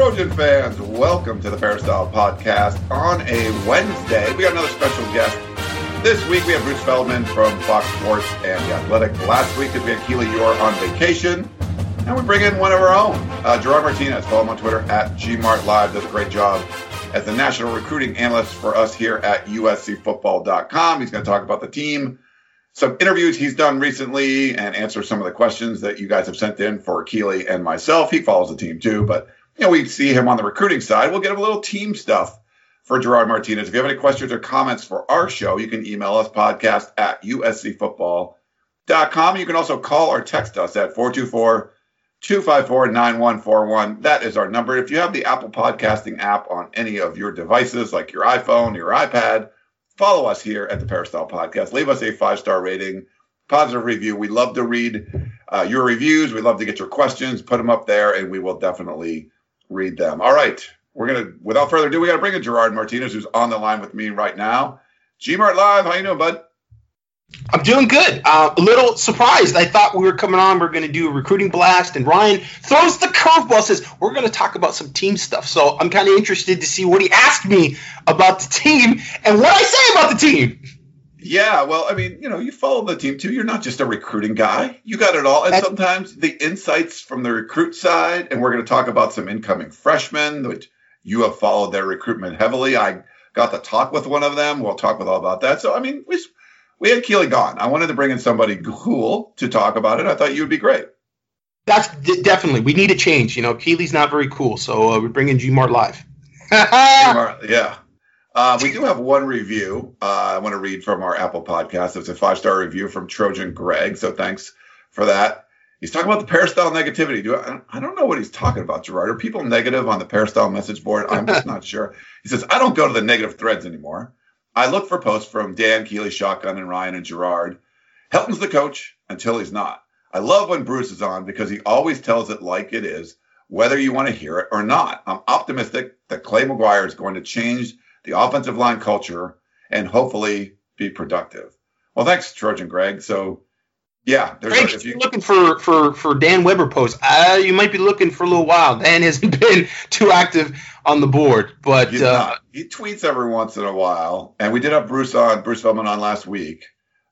Trojan fans, welcome to the Peristyle Podcast on a Wednesday. We got another special guest. This week we have Bruce Feldman from Fox Sports and The Athletic. Last week we had Keely Eure on vacation. And we bring in one of our own, uh, Gerard Martinez. Follow him on Twitter at GMartLive. Does a great job as the national recruiting analyst for us here at USCFootball.com. He's going to talk about the team, some interviews he's done recently, and answer some of the questions that you guys have sent in for Keely and myself. He follows the team too, but you know, we see him on the recruiting side. We'll get him a little team stuff for Gerard Martinez. If you have any questions or comments for our show, you can email us podcast at uscfootball.com. You can also call or text us at 424 254 9141. That is our number. If you have the Apple Podcasting app on any of your devices, like your iPhone, your iPad, follow us here at the Peristyle Podcast. Leave us a five star rating, positive review. We love to read uh, your reviews. We love to get your questions. Put them up there, and we will definitely read them. All right. We're gonna without further ado, we gotta bring in Gerard Martinez, who's on the line with me right now. Gmart Live, how you doing, bud? I'm doing good. Uh, a little surprised. I thought we were coming on. We are going to do a recruiting blast, and Ryan throws the curveball. Says we're going to talk about some team stuff. So I'm kind of interested to see what he asked me about the team and what I say about the team. Yeah, well, I mean, you know, you follow the team too. You're not just a recruiting guy. You got it all. And sometimes the insights from the recruit side, and we're going to talk about some incoming freshmen, which you have followed their recruitment heavily. I got to talk with one of them. We'll talk with all about that. So, I mean, we we had Keely gone. I wanted to bring in somebody cool to talk about it. I thought you would be great. That's d- definitely. We need a change. You know, Keely's not very cool, so uh, we bring in Gmart live. Gmart, yeah. Uh, we do have one review uh, I want to read from our Apple podcast. It's a five star review from Trojan Greg. So thanks for that. He's talking about the peristyle negativity. Do I, I don't know what he's talking about, Gerard. Are people negative on the peristyle message board? I'm just not sure. He says, I don't go to the negative threads anymore. I look for posts from Dan, Keely, Shotgun, and Ryan and Gerard. Helton's the coach until he's not. I love when Bruce is on because he always tells it like it is, whether you want to hear it or not. I'm optimistic that Clay McGuire is going to change the offensive line culture, and hopefully be productive. Well, thanks, Trojan Greg. So, yeah, there's Greg, a, if you're looking for for for Dan Weber posts, uh, you might be looking for a little while. Dan hasn't been too active on the board, but uh, he tweets every once in a while. And we did have Bruce on Bruce Feldman on last week.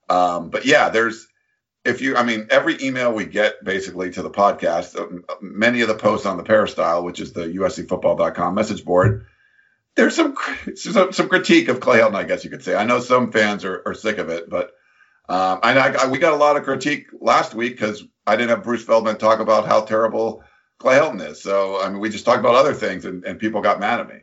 Um, but yeah, there's if you, I mean, every email we get basically to the podcast, uh, many of the posts on the Peristyle, which is the USCFootball.com message board there's some, some, some critique of Clay Helton, I guess you could say. I know some fans are, are sick of it, but um, I, I, we got a lot of critique last week because I didn't have Bruce Feldman talk about how terrible Clay Helton is. So I mean, we just talked about other things, and, and people got mad at me.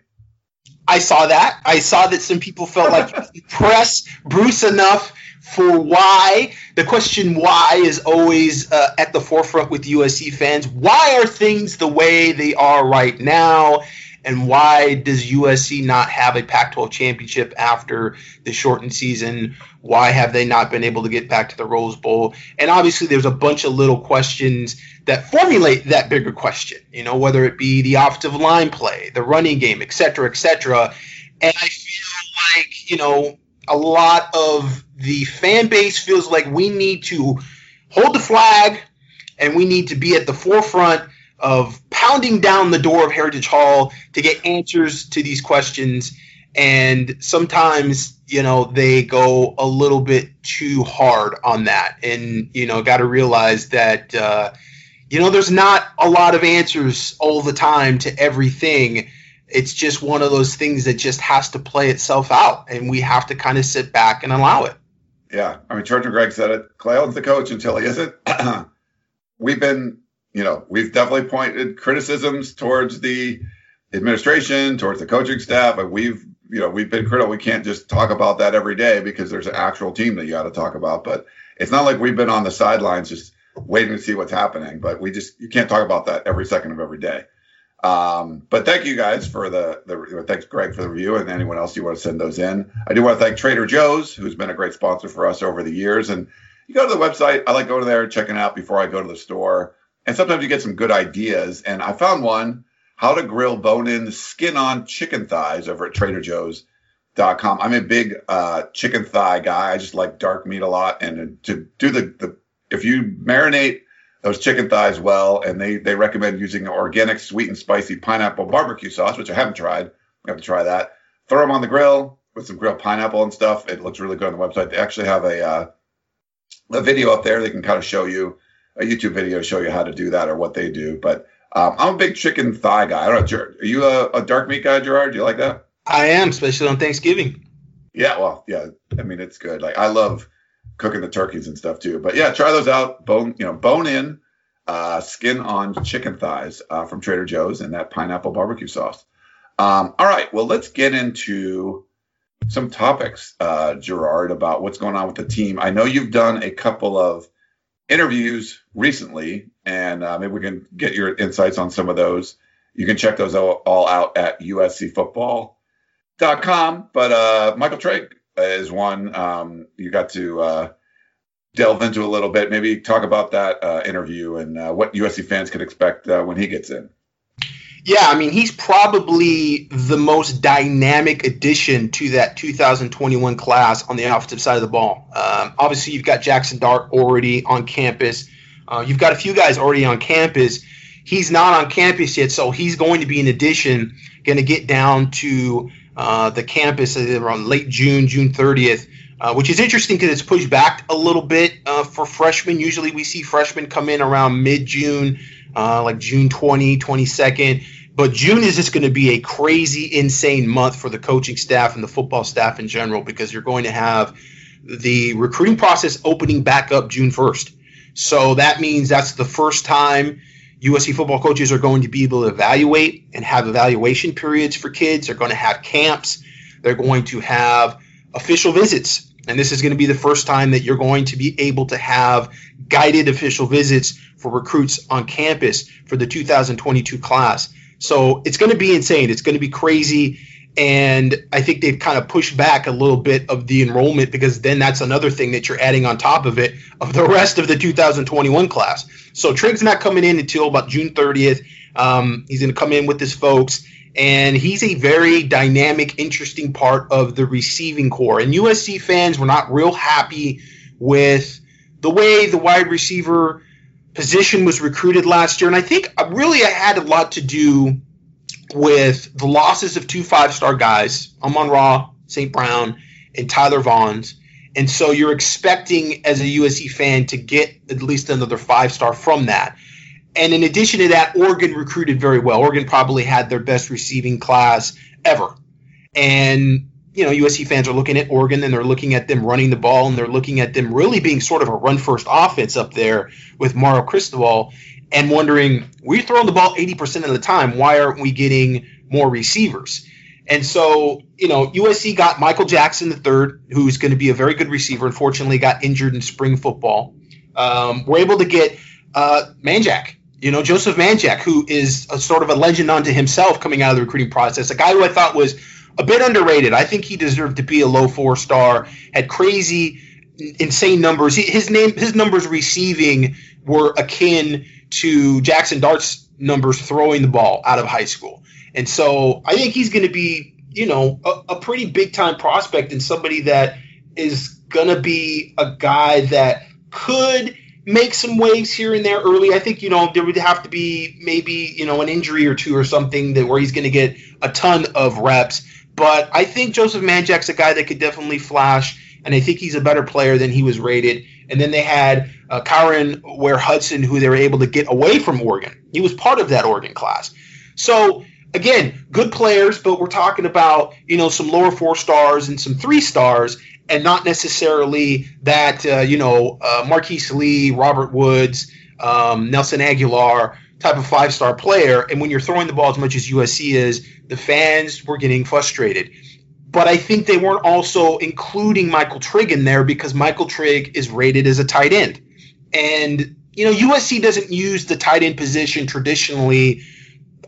I saw that. I saw that some people felt like press Bruce enough for why. The question why is always uh, at the forefront with USC fans. Why are things the way they are right now? And why does USC not have a Pac 12 championship after the shortened season? Why have they not been able to get back to the Rose Bowl? And obviously, there's a bunch of little questions that formulate that bigger question, you know, whether it be the offensive line play, the running game, et cetera, et cetera. And I feel like, you know, a lot of the fan base feels like we need to hold the flag and we need to be at the forefront of pounding down the door of Heritage Hall to get answers to these questions. And sometimes, you know, they go a little bit too hard on that. And, you know, got to realize that, uh, you know, there's not a lot of answers all the time to everything. It's just one of those things that just has to play itself out. And we have to kind of sit back and allow it. Yeah. I mean, Trojan Greg said it. Clay the coach until he isn't. We've been you know, we've definitely pointed criticisms towards the administration, towards the coaching staff, and we've, you know, we've been critical. We can't just talk about that every day because there's an actual team that you got to talk about. But it's not like we've been on the sidelines just waiting to see what's happening. But we just you can't talk about that every second of every day. Um, but thank you guys for the, the thanks Greg for the review and anyone else you want to send those in. I do want to thank Trader Joe's, who's been a great sponsor for us over the years. And you go to the website, I like going there and checking out before I go to the store. And sometimes you get some good ideas. And I found one how to grill bone in skin on chicken thighs over at Trader Joe's.com. I'm a big uh, chicken thigh guy. I just like dark meat a lot. And to do the, the if you marinate those chicken thighs well, and they they recommend using organic sweet and spicy pineapple barbecue sauce, which I haven't tried. I have to try that. Throw them on the grill with some grilled pineapple and stuff. It looks really good on the website. They actually have a uh, a video up there. They can kind of show you a YouTube video to show you how to do that or what they do. But um, I'm a big chicken thigh guy. I don't know, Gerard, are you a, a dark meat guy, Gerard? Do you like that? I am, especially on Thanksgiving. Yeah, well, yeah. I mean, it's good. Like I love cooking the turkeys and stuff too. But yeah, try those out. Bone, you know, bone in, uh, skin on chicken thighs uh, from Trader Joe's and that pineapple barbecue sauce. Um, all right, well, let's get into some topics, uh, Gerard, about what's going on with the team. I know you've done a couple of interviews recently, and uh, maybe we can get your insights on some of those. You can check those all, out at uscfootball.com. But uh, Michael Trigg is one um, you got to uh, delve into a little bit. Maybe talk about that uh, interview and uh, what USC fans can expect uh, when he gets in. Yeah, I mean, he's probably the most dynamic addition to that 2021 class on the offensive side of the ball. Um, obviously, you've got Jackson Dart already on campus. Uh, you've got a few guys already on campus. He's not on campus yet, so he's going to be an addition, going to get down to uh, the campus around late June, June 30th. Uh, which is interesting because it's pushed back a little bit uh, for freshmen. Usually we see freshmen come in around mid June, uh, like June 20, 22nd. But June is just going to be a crazy, insane month for the coaching staff and the football staff in general because you're going to have the recruiting process opening back up June 1st. So that means that's the first time USC football coaches are going to be able to evaluate and have evaluation periods for kids. They're going to have camps. They're going to have official visits. And this is going to be the first time that you're going to be able to have guided official visits for recruits on campus for the 2022 class. So it's going to be insane. It's going to be crazy. And I think they've kind of pushed back a little bit of the enrollment because then that's another thing that you're adding on top of it of the rest of the 2021 class. So Trigg's not coming in until about June 30th. Um, he's going to come in with his folks, and he's a very dynamic, interesting part of the receiving core. And USC fans were not real happy with the way the wide receiver position was recruited last year, and I think uh, really it had a lot to do with the losses of two five-star guys, Amon Ra, St. Brown, and Tyler Vaughns. And so you're expecting as a USC fan to get at least another five-star from that. And in addition to that, Oregon recruited very well. Oregon probably had their best receiving class ever. And you know, USC fans are looking at Oregon and they're looking at them running the ball and they're looking at them really being sort of a run first offense up there with Mario Cristobal and wondering, we're throwing the ball 80% of the time. Why aren't we getting more receivers? And so, you know, USC got Michael Jackson III, who's going to be a very good receiver. Unfortunately, got injured in spring football. Um, we're able to get uh, Manjack, you know, Joseph Manjack, who is a sort of a legend unto himself coming out of the recruiting process. A guy who I thought was – a bit underrated. I think he deserved to be a low four star. Had crazy, insane numbers. His name, his numbers receiving were akin to Jackson Dart's numbers throwing the ball out of high school. And so I think he's going to be, you know, a, a pretty big time prospect and somebody that is going to be a guy that could make some waves here and there early. I think you know there would have to be maybe you know an injury or two or something that where he's going to get a ton of reps. But I think Joseph Manjack's a guy that could definitely flash, and I think he's a better player than he was rated. And then they had uh, Kyron Ware Hudson, who they were able to get away from Oregon. He was part of that Oregon class. So again, good players, but we're talking about you know some lower four stars and some three stars, and not necessarily that uh, you know uh, Marquise Lee, Robert Woods, um, Nelson Agholor type of five star player. And when you're throwing the ball as much as USC is, the fans were getting frustrated. But I think they weren't also including Michael Trigg in there because Michael Trigg is rated as a tight end. And, you know, USC doesn't use the tight end position traditionally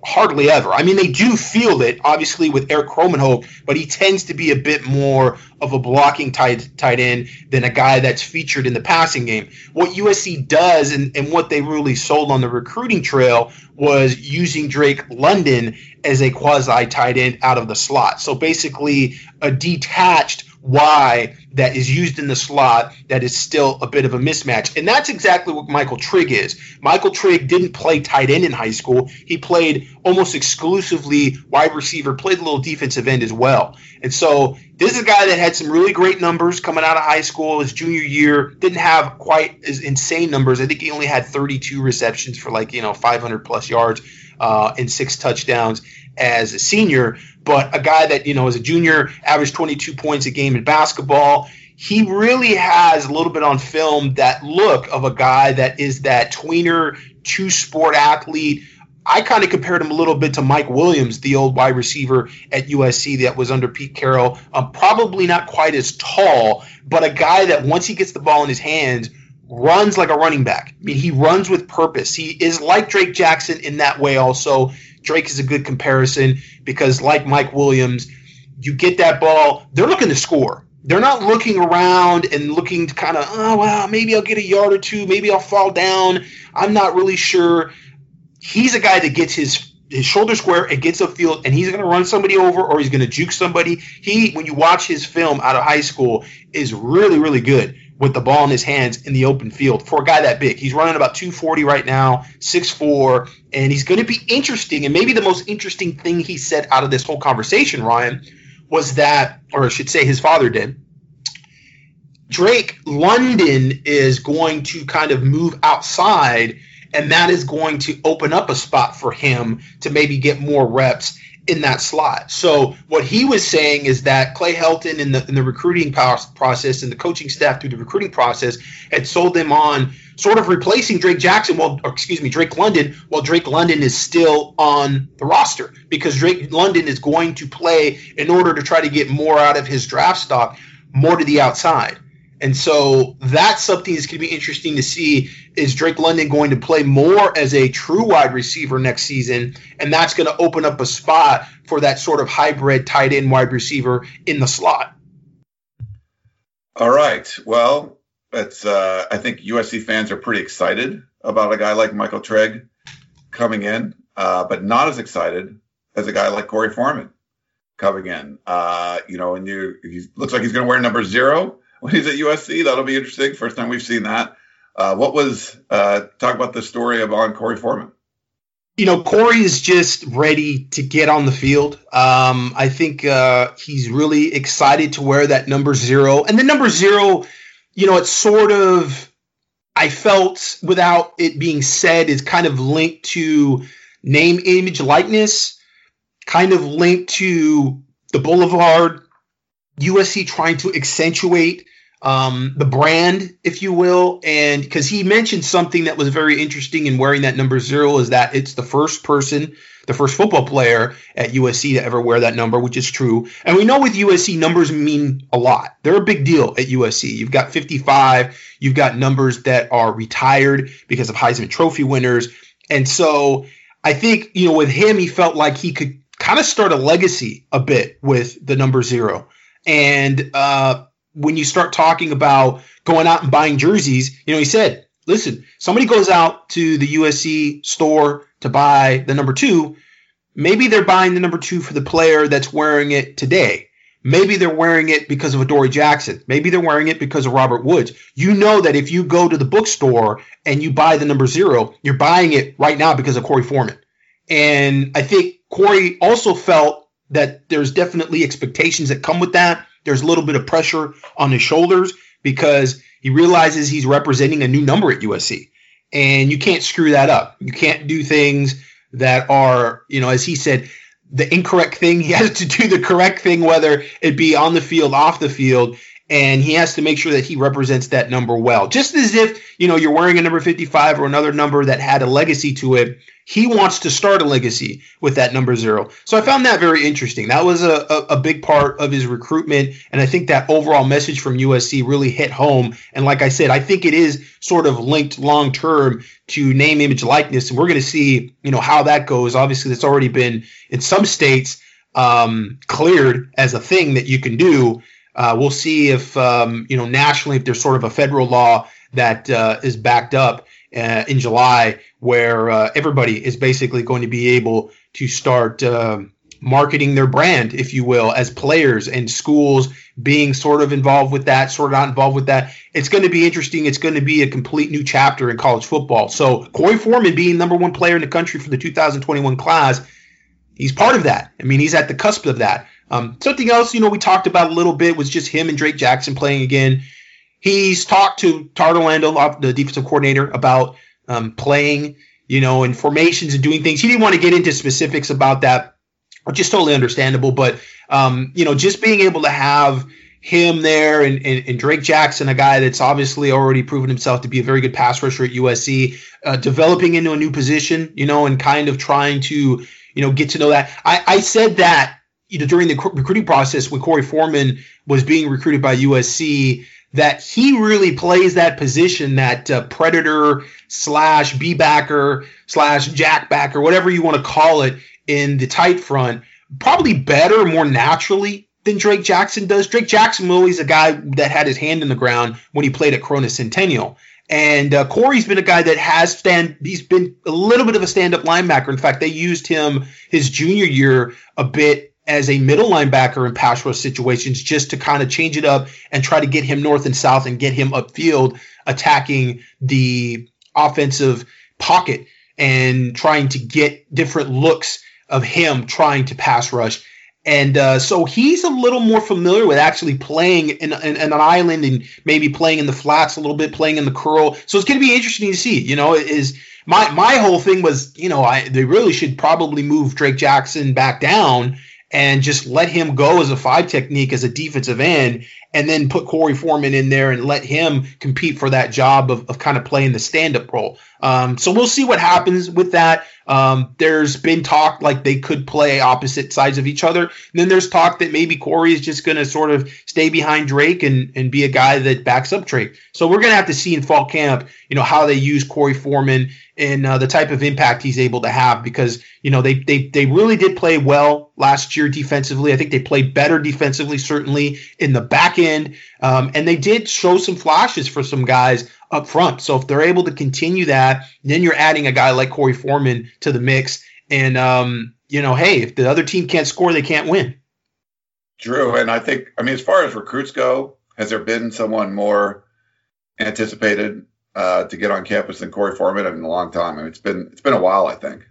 hardly ever. I mean, they do feel it, obviously, with Erik Krommenhoek, but he tends to be a bit more of a blocking tight, tight end than a guy that's featured in the passing game. What USC does and, and what they really sold on the recruiting trail was using Drake London as a quasi tight end out of the slot. So basically, a detached Y that is used in the slot that is still a bit of a mismatch. And that's exactly what Michael Trigg is. Michael Trigg didn't play tight end in high school. He played almost exclusively wide receiver, played a little defensive end as well. And so this is a guy that had some really great numbers coming out of high school. His junior year didn't have quite as insane numbers. I think he only had 32 receptions for like, you know, 500 plus yards uh, and six touchdowns as a senior, but a guy that, you know, as a junior, averaged 22 points a game in basketball. He really has a little bit on film that look of a guy that is that tweener, two sport athlete. I kind of compared him a little bit to Mike Williams, the old wide receiver at USC that was under Pete Carroll. Um, probably not quite as tall, but a guy that once he gets the ball in his hands, runs like a running back. I mean, he runs with purpose. He is like Drake Jackson in that way, also. Drake is a good comparison because, like Mike Williams, you get that ball, they're looking to score. They're not looking around and looking to kind of, oh, well, maybe I'll get a yard or two. Maybe I'll fall down. I'm not really sure. He's a guy that gets his his shoulder square and gets upfield and he's going to run somebody over or he's going to juke somebody. He, when you watch his film out of high school, is really, really good with the ball in his hands in the open field for a guy that big. He's running about 240 right now, 6'4, and he's going to be interesting. And maybe the most interesting thing he said out of this whole conversation, Ryan, was that, or I should say his father did. Drake London is going to kind of move outside, and that is going to open up a spot for him to maybe get more reps in that slot. So what he was saying is that Clay Helton in the in the recruiting process and the coaching staff through the recruiting process had sold them on sort of replacing Drake Jackson, well, excuse me, Drake London, while Drake London is still on the roster because Drake London is going to play in order to try to get more out of his draft stock, more to the outside. And so that's something that's going to be interesting to see. Is Drake London going to play more as a true wide receiver next season? And that's going to open up a spot for that sort of hybrid tight end wide receiver in the slot. All right. Well, it's, uh, I think USC fans are pretty excited about a guy like Michael Trigg coming in, uh, but not as excited as a guy like Korey Foreman coming in. Uh, you know, and you, he looks like he's going to wear number zero when he's at USC. That'll be interesting. First time we've seen that. Uh, what was uh, talk about the story of on Korey Foreman? You know, Korey is just ready to get on the field. Um, I think uh, he's really excited to wear that number zero. And the number zero, you know, it's sort of, I felt without it being said, is kind of linked to name, image, likeness, kind of linked to the Boulevard USC trying to accentuate um, the brand, if you will, and because he mentioned something that was very interesting in wearing that number zero is that it's the first person, the first football player at USC to ever wear that number, which is true. And we know with USC numbers mean a lot. They're a big deal at USC. You've got 55, you've got numbers that are retired because of Heisman Trophy winners, and so I think you know with him, he felt like he could kind of start a legacy a bit with the number zero. And uh, when you start talking about going out and buying jerseys, you know, he said, listen, somebody goes out to the USC store to buy the number two. Maybe they're buying the number two for the player that's wearing it today. Maybe they're wearing it because of Adoree Jackson. Maybe they're wearing it because of Robert Woods. You know that if you go to the bookstore and you buy the number zero, you're buying it right now because of Korey Foreman. And I think Korey also felt that there's definitely expectations that come with that. There's a little bit of pressure on his shoulders because he realizes he's representing a new number at USC. And you can't screw that up. You can't do things that are, you know, as he said, the incorrect thing. He has to do the correct thing, whether it be on the field, off the field. And he has to make sure that he represents that number well. Just as if, you know, you're wearing a number 55 or another number that had a legacy to it, he wants to start a legacy with that number zero. So I found that very interesting. That was a, a, a, big part of his recruitment. And I think that overall message from USC really hit home. And like I said, I think it is sort of linked long term to name, image, likeness. And we're going to see, you know, how that goes. Obviously, that's already been in some states um, cleared as a thing that you can do. Uh, we'll see if, um, you know, nationally, if there's sort of a federal law that uh, is backed up uh, in July where uh, everybody is basically going to be able to start uh, marketing their brand, if you will, as players and schools being sort of involved with that, sort of not involved with that. It's going to be interesting. It's going to be a complete new chapter in college football. So Korey Foreman being number one player in the country for the 2021 class, he's part of that. I mean, he's at the cusp of that. Um, something else, you know, we talked about a little bit was just him and Drake Jackson playing again. He's talked to Todd Orlando, the defensive coordinator, about um, playing, you know, in formations and doing things. He didn't want to get into specifics about that, which is totally understandable. But um, you know, just being able to have him there and, and, and, Drake Jackson, a guy that's obviously already proven himself to be a very good pass rusher at USC, uh, developing into a new position, you know, and kind of trying to, you know, get to know that. I, I said that you know, during the recruiting process when Korey Foreman was being recruited by USC that he really plays that position, that uh, predator slash B backer slash jack backer, whatever you want to call it, in the tight front, probably better, more naturally than Drake Jackson does. Drake Jackson was always a guy that had his hand in the ground when he played at Corona Centennial. And uh, Korey's been a guy that has stand. He's been a little bit of a stand-up linebacker. In fact, they used him his junior year a bit as a middle linebacker in pass rush situations just to kind of change it up and try to get him north and south and get him upfield attacking the offensive pocket and trying to get different looks of him trying to pass rush. And uh, so he's a little more familiar with actually playing in, in, in, an island and maybe playing in the flats a little bit, playing in the curl. So it's going to be interesting to see. You know, is my my whole thing was, you know, I they really should probably move Drake Jackson back down and just let him go as a five technique as a defensive end and then put Korey Foreman in there and let him compete for that job of, of kind of playing the stand up role. Um, so we'll see what happens with that. Um, there's been talk like they could play opposite sides of each other. And then there's talk that maybe Korey is just going to sort of stay behind Drake and, and be a guy that backs up Drake. So we're going to have to see in fall camp, you know, how they use Korey Foreman and uh, the type of impact he's able to have because, you know, they, they, they really did play well last year defensively. I think they played better defensively, certainly in the back end. Um, and they did show some flashes for some guys up front. So if they're able to continue that, then you're adding a guy like Korey Foreman to the mix. And um, you know, hey, if the other team can't score, they can't win. Drew, and I think I mean as far as recruits go, has there been someone more anticipated uh, to get on campus than Korey Foreman in a long time? I mean, it's been it's been a while, I think.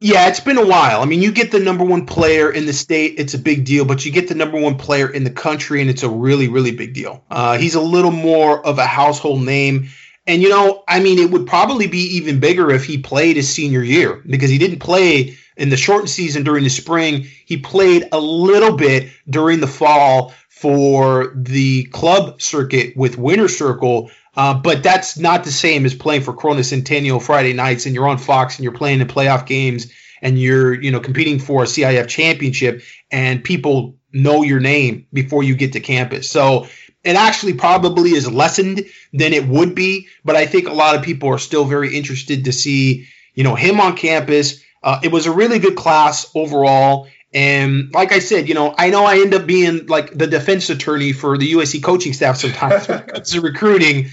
Yeah, it's been a while. I mean, you get the number one player in the state, it's a big deal, but you get the number one player in the country, and it's a really, really big deal. Uh, he's a little more of a household name. And, you know, I mean, it would probably be even bigger if he played his senior year because he didn't play in the shortened season during the spring. He played a little bit during the fall for the club circuit with Winter Circle. Uh, but that's not the same as playing for Corona Centennial Friday nights and you're on Fox and you're playing in playoff games and you're you know competing for a CIF championship and people know your name before you get to campus. So it actually probably is lessened than it would be, but I think a lot of people are still very interested to see you know him on campus. Uh, it was a really good class overall. And like I said, you know, I know I end up being like the defense attorney for the USC coaching staff sometimes because of recruiting.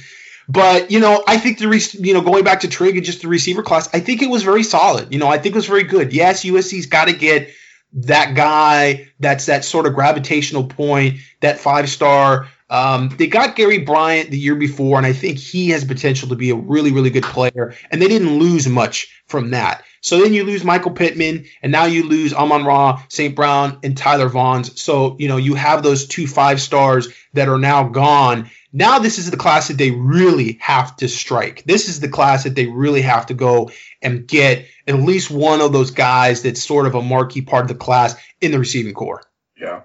But you know, I think the re- you know going back to Trigg and just the receiver class, I think it was very solid. You know, I think it was very good. Yes, USC's got to get that guy that's that sort of gravitational point, that five star. Um, they got Gary Bryant the year before, and I think he has potential to be a really, really good player. And they didn't lose much from that. So then you lose Michael Pittman, and now you lose Amon Ra, St. Brown, and Tyler Vaughns. So, you know, you have those two five stars that are now gone. Now this is the class that they really have to strike. This is the class that they really have to go and get at least one of those guys that's sort of a marquee part of the class in the receiving corps. Yeah.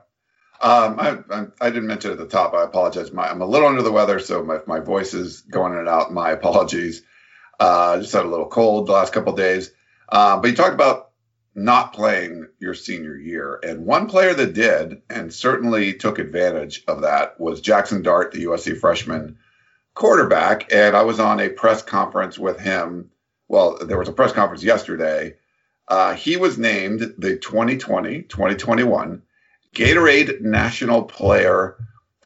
Um, I, I, I, didn't mention at the top. I apologize. My, I'm a little under the weather, so my, my voice is going in and out. My apologies. Uh, just had a little cold the last couple days. Uh, but you talked about not playing your senior year, and one player that did and certainly took advantage of that was Jackson Dart, the USC freshman quarterback. And I was on a press conference with him. Well, there was a press conference yesterday. Uh, he was named the 2020 2021 Gatorade National Player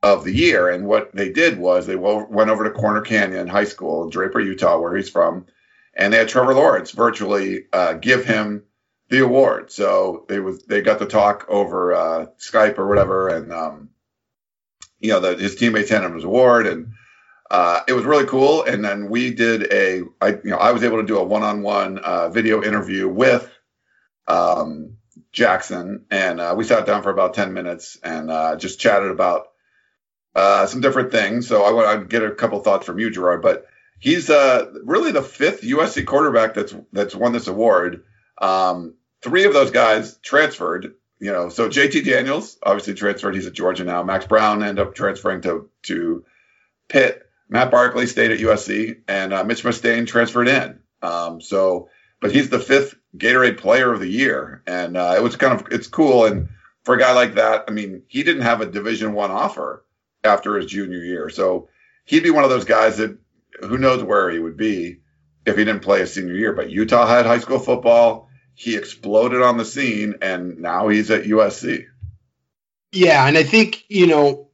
of the Year. And what they did was they went over to Corner Canyon High School, Draper, Utah, where he's from, and they had Trevor Lawrence virtually uh, give him the award. So they was they got to talk over uh, Skype or whatever, and um, you know the, his teammates handed him his award, and uh, it was really cool. And then we did a I you know I was able to do a one on one video interview with um, Jackson, and uh, we sat down for about ten minutes and uh, just chatted about uh, some different things. So I want to get a couple thoughts from you, Gerard. But he's uh, really the fifth USC quarterback that's that's won this award. Um, three of those guys transferred. You know, so JT Daniels obviously transferred. He's at Georgia now. Max Browne ended up transferring to to Pitt. Matt Barkley stayed at USC, and uh, Mitch Mustain transferred in. Um, so, but he's the fifth Gatorade Player of the Year, and uh, it was kind of it's cool. And for a guy like that, I mean, he didn't have a Division One offer after his junior year, so he'd be one of those guys that who knows where he would be if he didn't play his senior year. But Utah had high school football. He exploded on the scene, and now he's at USC. Yeah, and I think you know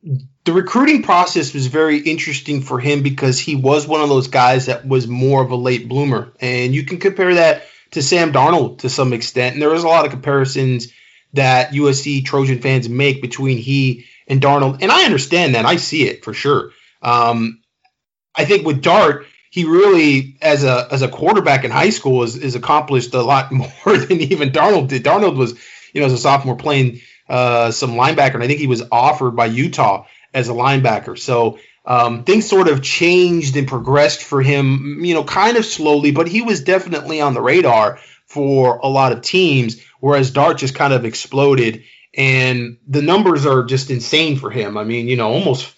the recruiting process was very interesting for him because he was one of those guys that was more of a late bloomer, and you can compare that to Sam Darnold to some extent. And there is a lot of comparisons that USC Trojan fans make between he and Darnold, and I understand that. I see it for sure. Um, I think with Dart, he really, as a as a quarterback in high school, is, is accomplished a lot more than even Darnold did. Darnold was, you know, as a sophomore playing uh, some linebacker, and I think he was offered by Utah as a linebacker. So um, things sort of changed and progressed for him, you know, kind of slowly, but he was definitely on the radar for a lot of teams, whereas Dart just kind of exploded. And the numbers are just insane for him. I mean, you know, almost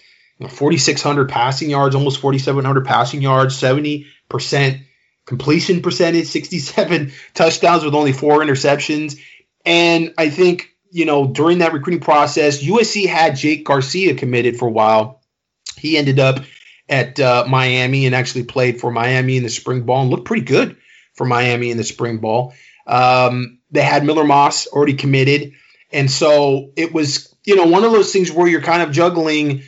4,600 passing yards, almost 4,700 passing yards, 70% completion percentage, 67 touchdowns with only four interceptions. And I think, you know, during that recruiting process, USC had Jake Garcia committed for a while he ended up at uh, Miami and actually played for Miami in the spring ball and looked pretty good for Miami in the spring ball. Um, they had Miller Moss already committed. And so it was, you know, one of those things where you're kind of juggling.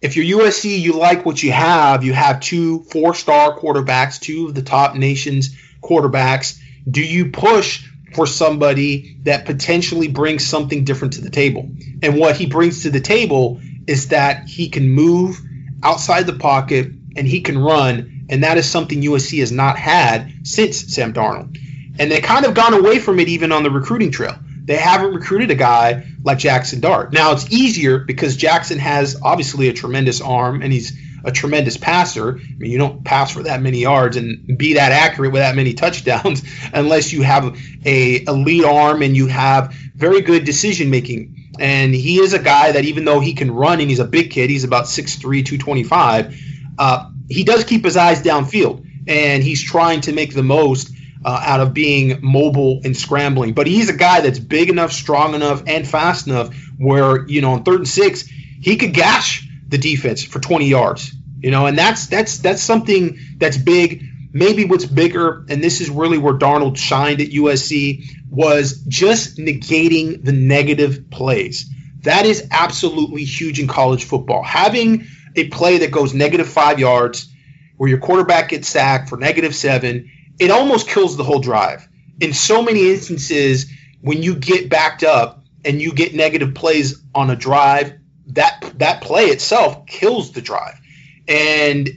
If you're USC, you like what you have. You have two four star quarterbacks, two of the top nation's quarterbacks. Do you push for somebody that potentially brings something different to the table? And what he brings to the table is that he can move outside the pocket and he can run, and that is something USC has not had since Sam Darnold. And they kind of gone away from it even on the recruiting trail. They haven't recruited a guy like Jackson Dart. Now it's easier because Jackson has obviously a tremendous arm and he's a tremendous passer. I mean, you don't pass for that many yards and be that accurate with that many touchdowns unless you have a elite arm and you have very good decision making and he is a guy that even though he can run and he's a big kid, he's about 6'3, 225, uh, he does keep his eyes downfield. And he's trying to make the most uh, out of being mobile and scrambling. But he's a guy that's big enough, strong enough, and fast enough where, you know, on third and six, he could gash the defense for 20 yards. You know, and that's that's that's something that's big. Maybe what's bigger, and this is really where Darnold shined at USC, was just negating the negative plays. That is absolutely huge in college football. Having a play that goes negative five yards, where your quarterback gets sacked for negative seven, it almost kills the whole drive. In so many instances, when you get backed up and you get negative plays on a drive, that that play itself kills the drive. And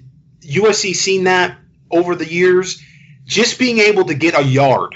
USC seen that over the years. Just being able to get a yard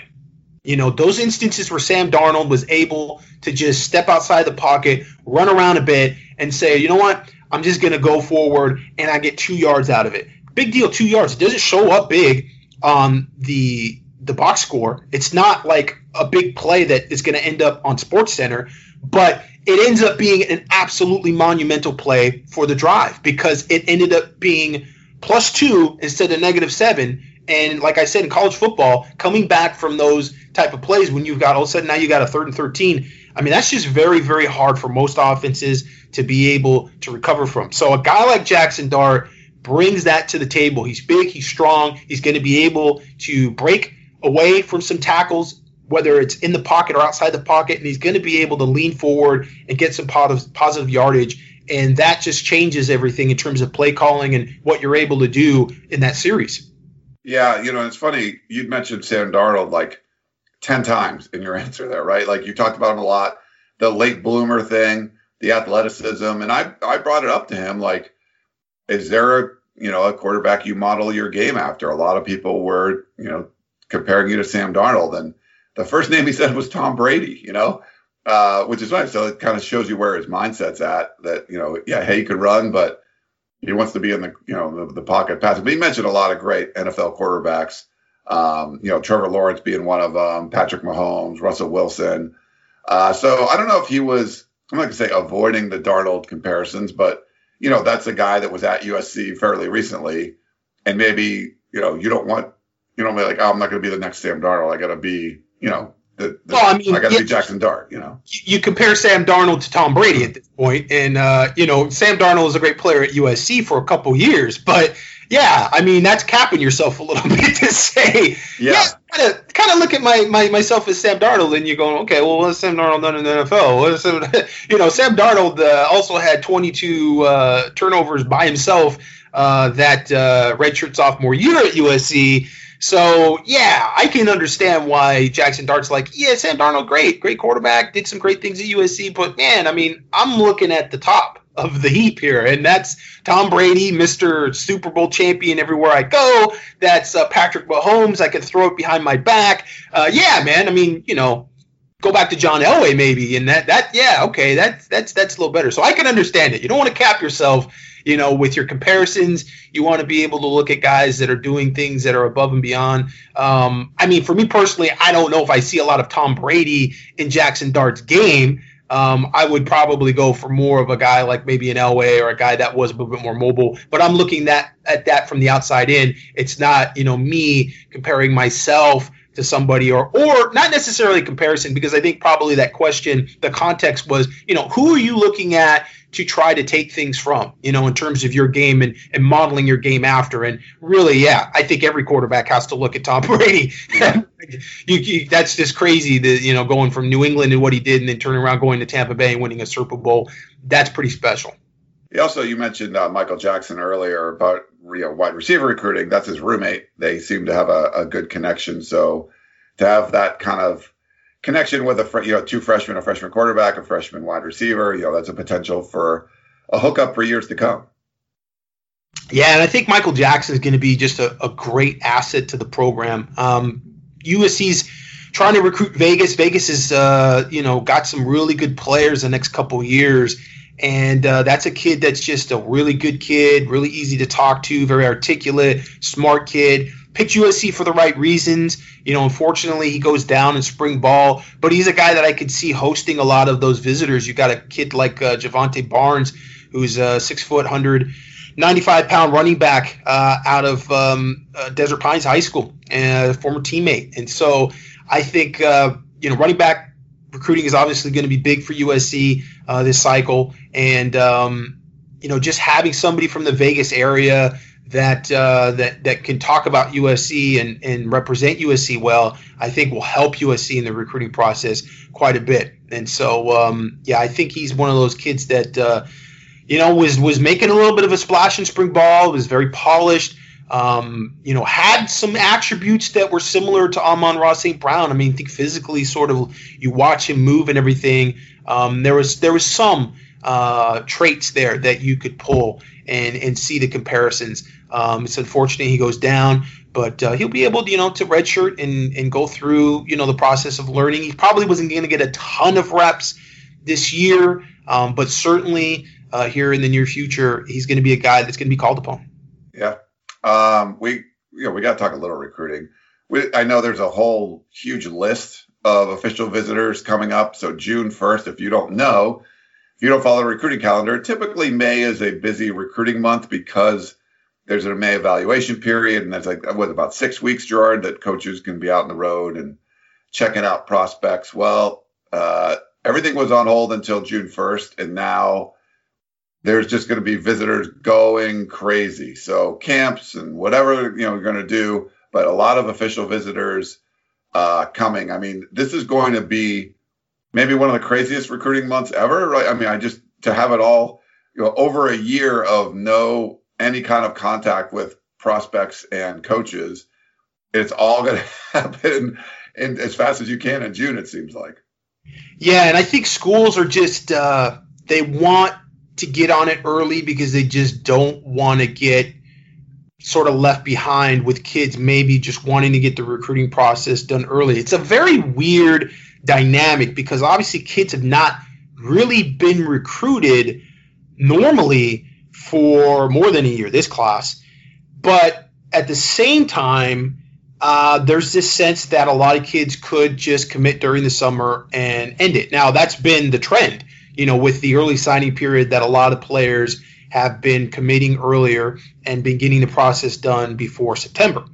you know, those instances where Sam Darnold was able to just step outside the pocket, run around a bit, and say, you know what, I'm just going to go forward and I get two yards out of it. Big deal, two yards. It doesn't show up big on the the box score. It's not like a big play that is going to end up on SportsCenter, but it ends up being an absolutely monumental play for the drive because it ended up being plus two instead of negative seven. And like I said in college football, coming back from those type of plays when you've got all of a sudden now you got a third and 13, I mean, that's just very, very hard for most offenses to be able to recover from. So a guy like Jackson Dart brings that to the table. He's big, he's strong, he's going to be able to break away from some tackles, whether it's in the pocket or outside the pocket, and he's going to be able to lean forward and get some positive, yardage. And that just changes everything in terms of play calling and what you're able to do in that series. Yeah, you know, it's funny. You mentioned Sam Darnold like 10 times in your answer there, right? Like you talked about him a lot, the late bloomer thing, the athleticism. And I, I brought it up to him like, is there a, you know, a quarterback you model your game after? A lot of people were, you know, comparing you to Sam Darnold. And the first name he said was Tom Brady, you know, uh, which is nice. So it kind of shows you where his mindset's at that, you know, yeah, hey, he could run, but he wants to be in the, you know, the, the pocket passing. But he mentioned a lot of great NFL quarterbacks. Um, you know, Trevor Lawrence being one of them, Patrick Mahomes, Russell Wilson. Uh, so I don't know if he was, I'm not to say avoiding the Darnold comparisons, but, you know, that's a guy that was at USC fairly recently. And maybe, you know, you don't want you know, like, oh, I'm not going to be the next Sam Darnold. I got to be, you know, the, the, well, I mean, I got to be Jackson Dart. You know, you compare Sam Darnold to Tom Brady at this point, and uh, you know, Sam Darnold is a great player at USC for a couple years, but yeah, I mean, that's capping yourself a little bit to say, yeah, kind of kind of look at my, my myself as Sam Darnold, and you're going, okay, well, what's Sam Darnold done in the NFL? What is Sam, you know, Sam Darnold uh, also had 22 uh, turnovers by himself uh, that uh, redshirt sophomore year at USC. So yeah, I can understand why Jackson Dart's like, yeah, Sam Darnold, great, great quarterback, did some great things at USC, but man, I mean, I'm looking at the top of the heap here, and that's Tom Brady, Mr. Super Bowl champion everywhere I go. That's uh, Patrick Mahomes. I can throw it behind my back. Uh, yeah, man. I mean, you know, go back to John Elway maybe, and that that yeah, okay, that's that's that's a little better. So I can understand it. You don't want to cap yourself you know, with your comparisons, you want to be able to look at guys that are doing things that are above and beyond. Um, I mean, for me personally, I don't know if I see a lot of Tom Brady in Jackson Dart's game. Um, I would probably go for more of a guy like maybe an Elway or a guy that was a little bit more mobile. But I'm looking that at that from the outside in. It's not, you know, me comparing myself to somebody or or not necessarily comparison because I think probably that question the context was you know who are you looking at to try to take things from, you know, in terms of your game and, and modeling your game after. And really, yeah, I think every quarterback has to look at Tom Brady. you, you, that's just crazy that, you know, going from New England and what he did and then turning around going to Tampa Bay and winning a Super Bowl. That's pretty special. Also, you mentioned uh, Michael Jackson earlier about you know, wide receiver recruiting. That's his roommate. They seem to have a, a good connection. So to have that kind of connection with a you know two freshmen, a freshman quarterback, a freshman wide receiver. You know that's a potential for a hookup for years to come. Yeah, and I think Michael Jackson is going to be just a, a, great asset to the program. Um, USC's trying to recruit Vegas. Vegas has uh, you know got some really good players the next couple years. And uh, that's a kid that's just a really good kid, really easy to talk to, very articulate, smart kid picked USC for the right reasons. You know, unfortunately, he goes down in spring ball, but he's a guy that I could see hosting a lot of those visitors. You got a kid like uh, Jovantae Barnes, who's a six foot, 195 pound running back uh, out of um, uh, Desert Pines High School, and a former teammate. And so I think, uh, you know, running back recruiting is obviously going to be big for USC uh, this cycle. And, um, you know, just having somebody from the Vegas area that uh, that that can talk about USC and, and represent USC well, I think will help USC in the recruiting process quite a bit. And so, um, yeah, I think he's one of those kids that uh, you know was was making a little bit of a splash in spring ball. Was very polished. Um, you know, had some attributes that were similar to Amon-Ra St. Brown. I mean, think physically, sort of, you watch him move and everything. Um, there was there was some uh, traits there that you could pull and and see the comparisons. Um, it's unfortunate he goes down, but uh, he'll be able, to, you know, to redshirt and and go through, you know, the process of learning. He probably wasn't going to get a ton of reps this year, um, but certainly uh, here in the near future, he's going to be a guy that's going to be called upon. Yeah, um, we you know we got to talk a little recruiting. We, I know there's a whole huge list of official visitors coming up. So June 1st, if you don't know, if you don't follow the recruiting calendar, typically May is a busy recruiting month because there's a May evaluation period, and that's like what about six weeks, Gerard, that coaches can be out on the road and checking out prospects. Well, uh, everything was on hold until June 1st, and now there's just going to be visitors going crazy. So camps and whatever you know we're going to do, but a lot of official visitors uh, coming. I mean, this is going to be maybe one of the craziest recruiting months ever. Right? I mean, I just to have it all you know over a year of no any kind of contact with prospects and coaches. It's all going to happen in, as fast as you can in June. It seems like. Yeah, and I think schools are just uh, they want to get on it early because they just don't want to get sort of left behind with kids maybe just wanting to get the recruiting process done early. It's a very weird dynamic because obviously kids have not really been recruited normally for more than a year, this class. But at the same time, uh, there's this sense that a lot of kids could just commit during the summer and end it. Now, that's been the trend, you know, with the early signing period that a lot of players have been committing earlier and been getting the process done before September.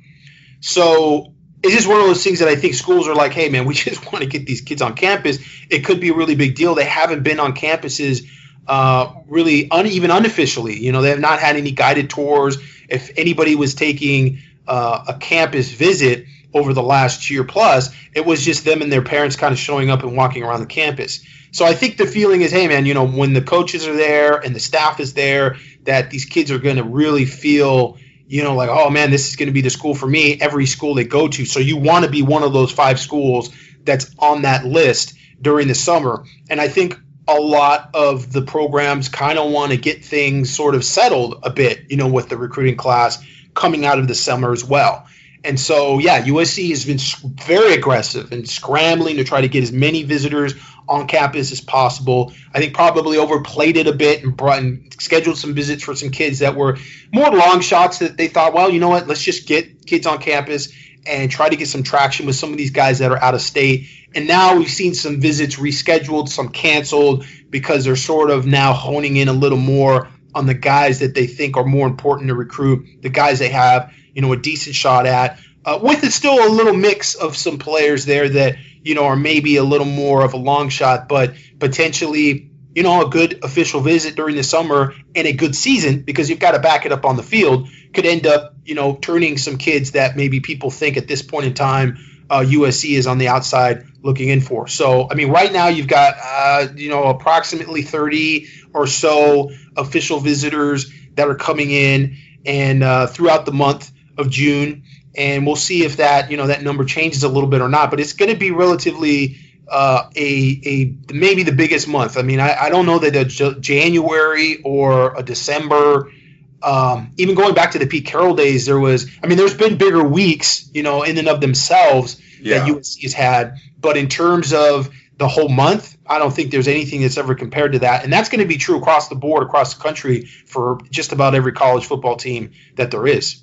So it's just one of those things that I think schools are like, hey, man, we just want to get these kids on campus. It could be a really big deal. They haven't been on campuses uh, really un, even unofficially. You know, they have not had any guided tours. If anybody was taking uh, a campus visit over the last year plus, it was just them and their parents kind of showing up and walking around the campus. So I think the feeling is, hey man, you know, when the coaches are there and the staff is there, that these kids are going to really feel, you know, like, oh man, this is going to be the school for me. Every school they go to, so you want to be one of those five schools that's on that list during the summer. And I think a lot of the programs kind of want to get things sort of settled a bit, you know, with the recruiting class coming out of the summer as well. And so, yeah, USC has been very aggressive and scrambling to try to get as many visitors on campus as possible. I think probably overplayed it a bit and brought and scheduled some visits for some kids that were more long shots that they thought, well, you know what, let's just get kids on campus and try to get some traction with some of these guys that are out of state. And now we've seen some visits rescheduled, some canceled because they're sort of now honing in a little more on the guys that they think are more important to recruit, the guys they have, you know, a decent shot at. Uh, with it still a little mix of some players there that you know are maybe a little more of a long shot, but potentially you know a good official visit during the summer and a good season because you've got to back it up on the field could end up you know turning some kids that maybe people think at this point in time uh, USC is on the outside looking in for. So, I mean, right now you've got, uh, you know, approximately 30 or so official visitors that are coming in and uh, throughout the month of June. And we'll see if that, you know, that number changes a little bit or not. But it's going to be relatively uh, a, a maybe the biggest month. I mean, I, I don't know that a J- January or a December – um, even going back to the Pete Carroll days, there was, I mean, there's been bigger weeks, you know, in and of themselves yeah. that USC has had. But in terms of the whole month, I don't think there's anything that's ever compared to that. And that's going to be true across the board, across the country for just about every college football team that there is.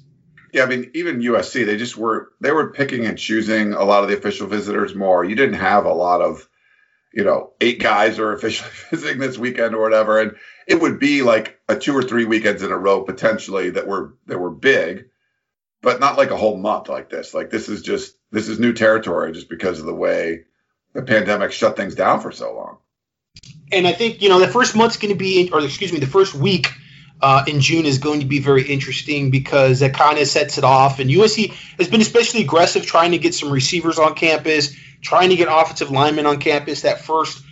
Yeah, I mean, even USC, they just were, they were picking and choosing a lot of the official visitors more. You didn't have a lot of, you know, eight guys are officially visiting this weekend or whatever. And, it would be like a two or three weekends in a row potentially that were that were big, but not like a whole month like this. Like this is just this is new territory just because of the way the pandemic shut things down for so long. And I think you know the first month's going to be, or excuse me, the first week uh, in June is going to be very interesting because that kind of sets it off. And USC has been especially aggressive trying to get some receivers on campus, trying to get offensive linemen on campus. That first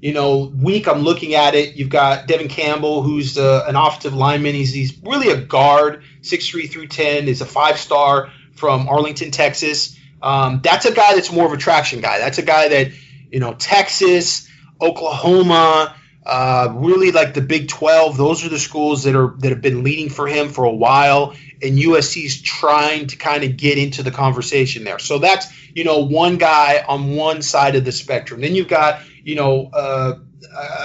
you know, week I'm looking at it, you've got Devon Campbell, who's uh, an offensive lineman. He's, he's really a guard, 6'3 through 10, is a five star from Arlington, Texas. Um, that's a guy that's more of a traction guy. That's a guy that, you know, Texas, Oklahoma, uh, really like the Big 12. Those are the schools that are that have been leading for him for a while, and USC is trying to kind of get into the conversation there. So that's you know one guy on one side of the spectrum. Then you've got you know, uh,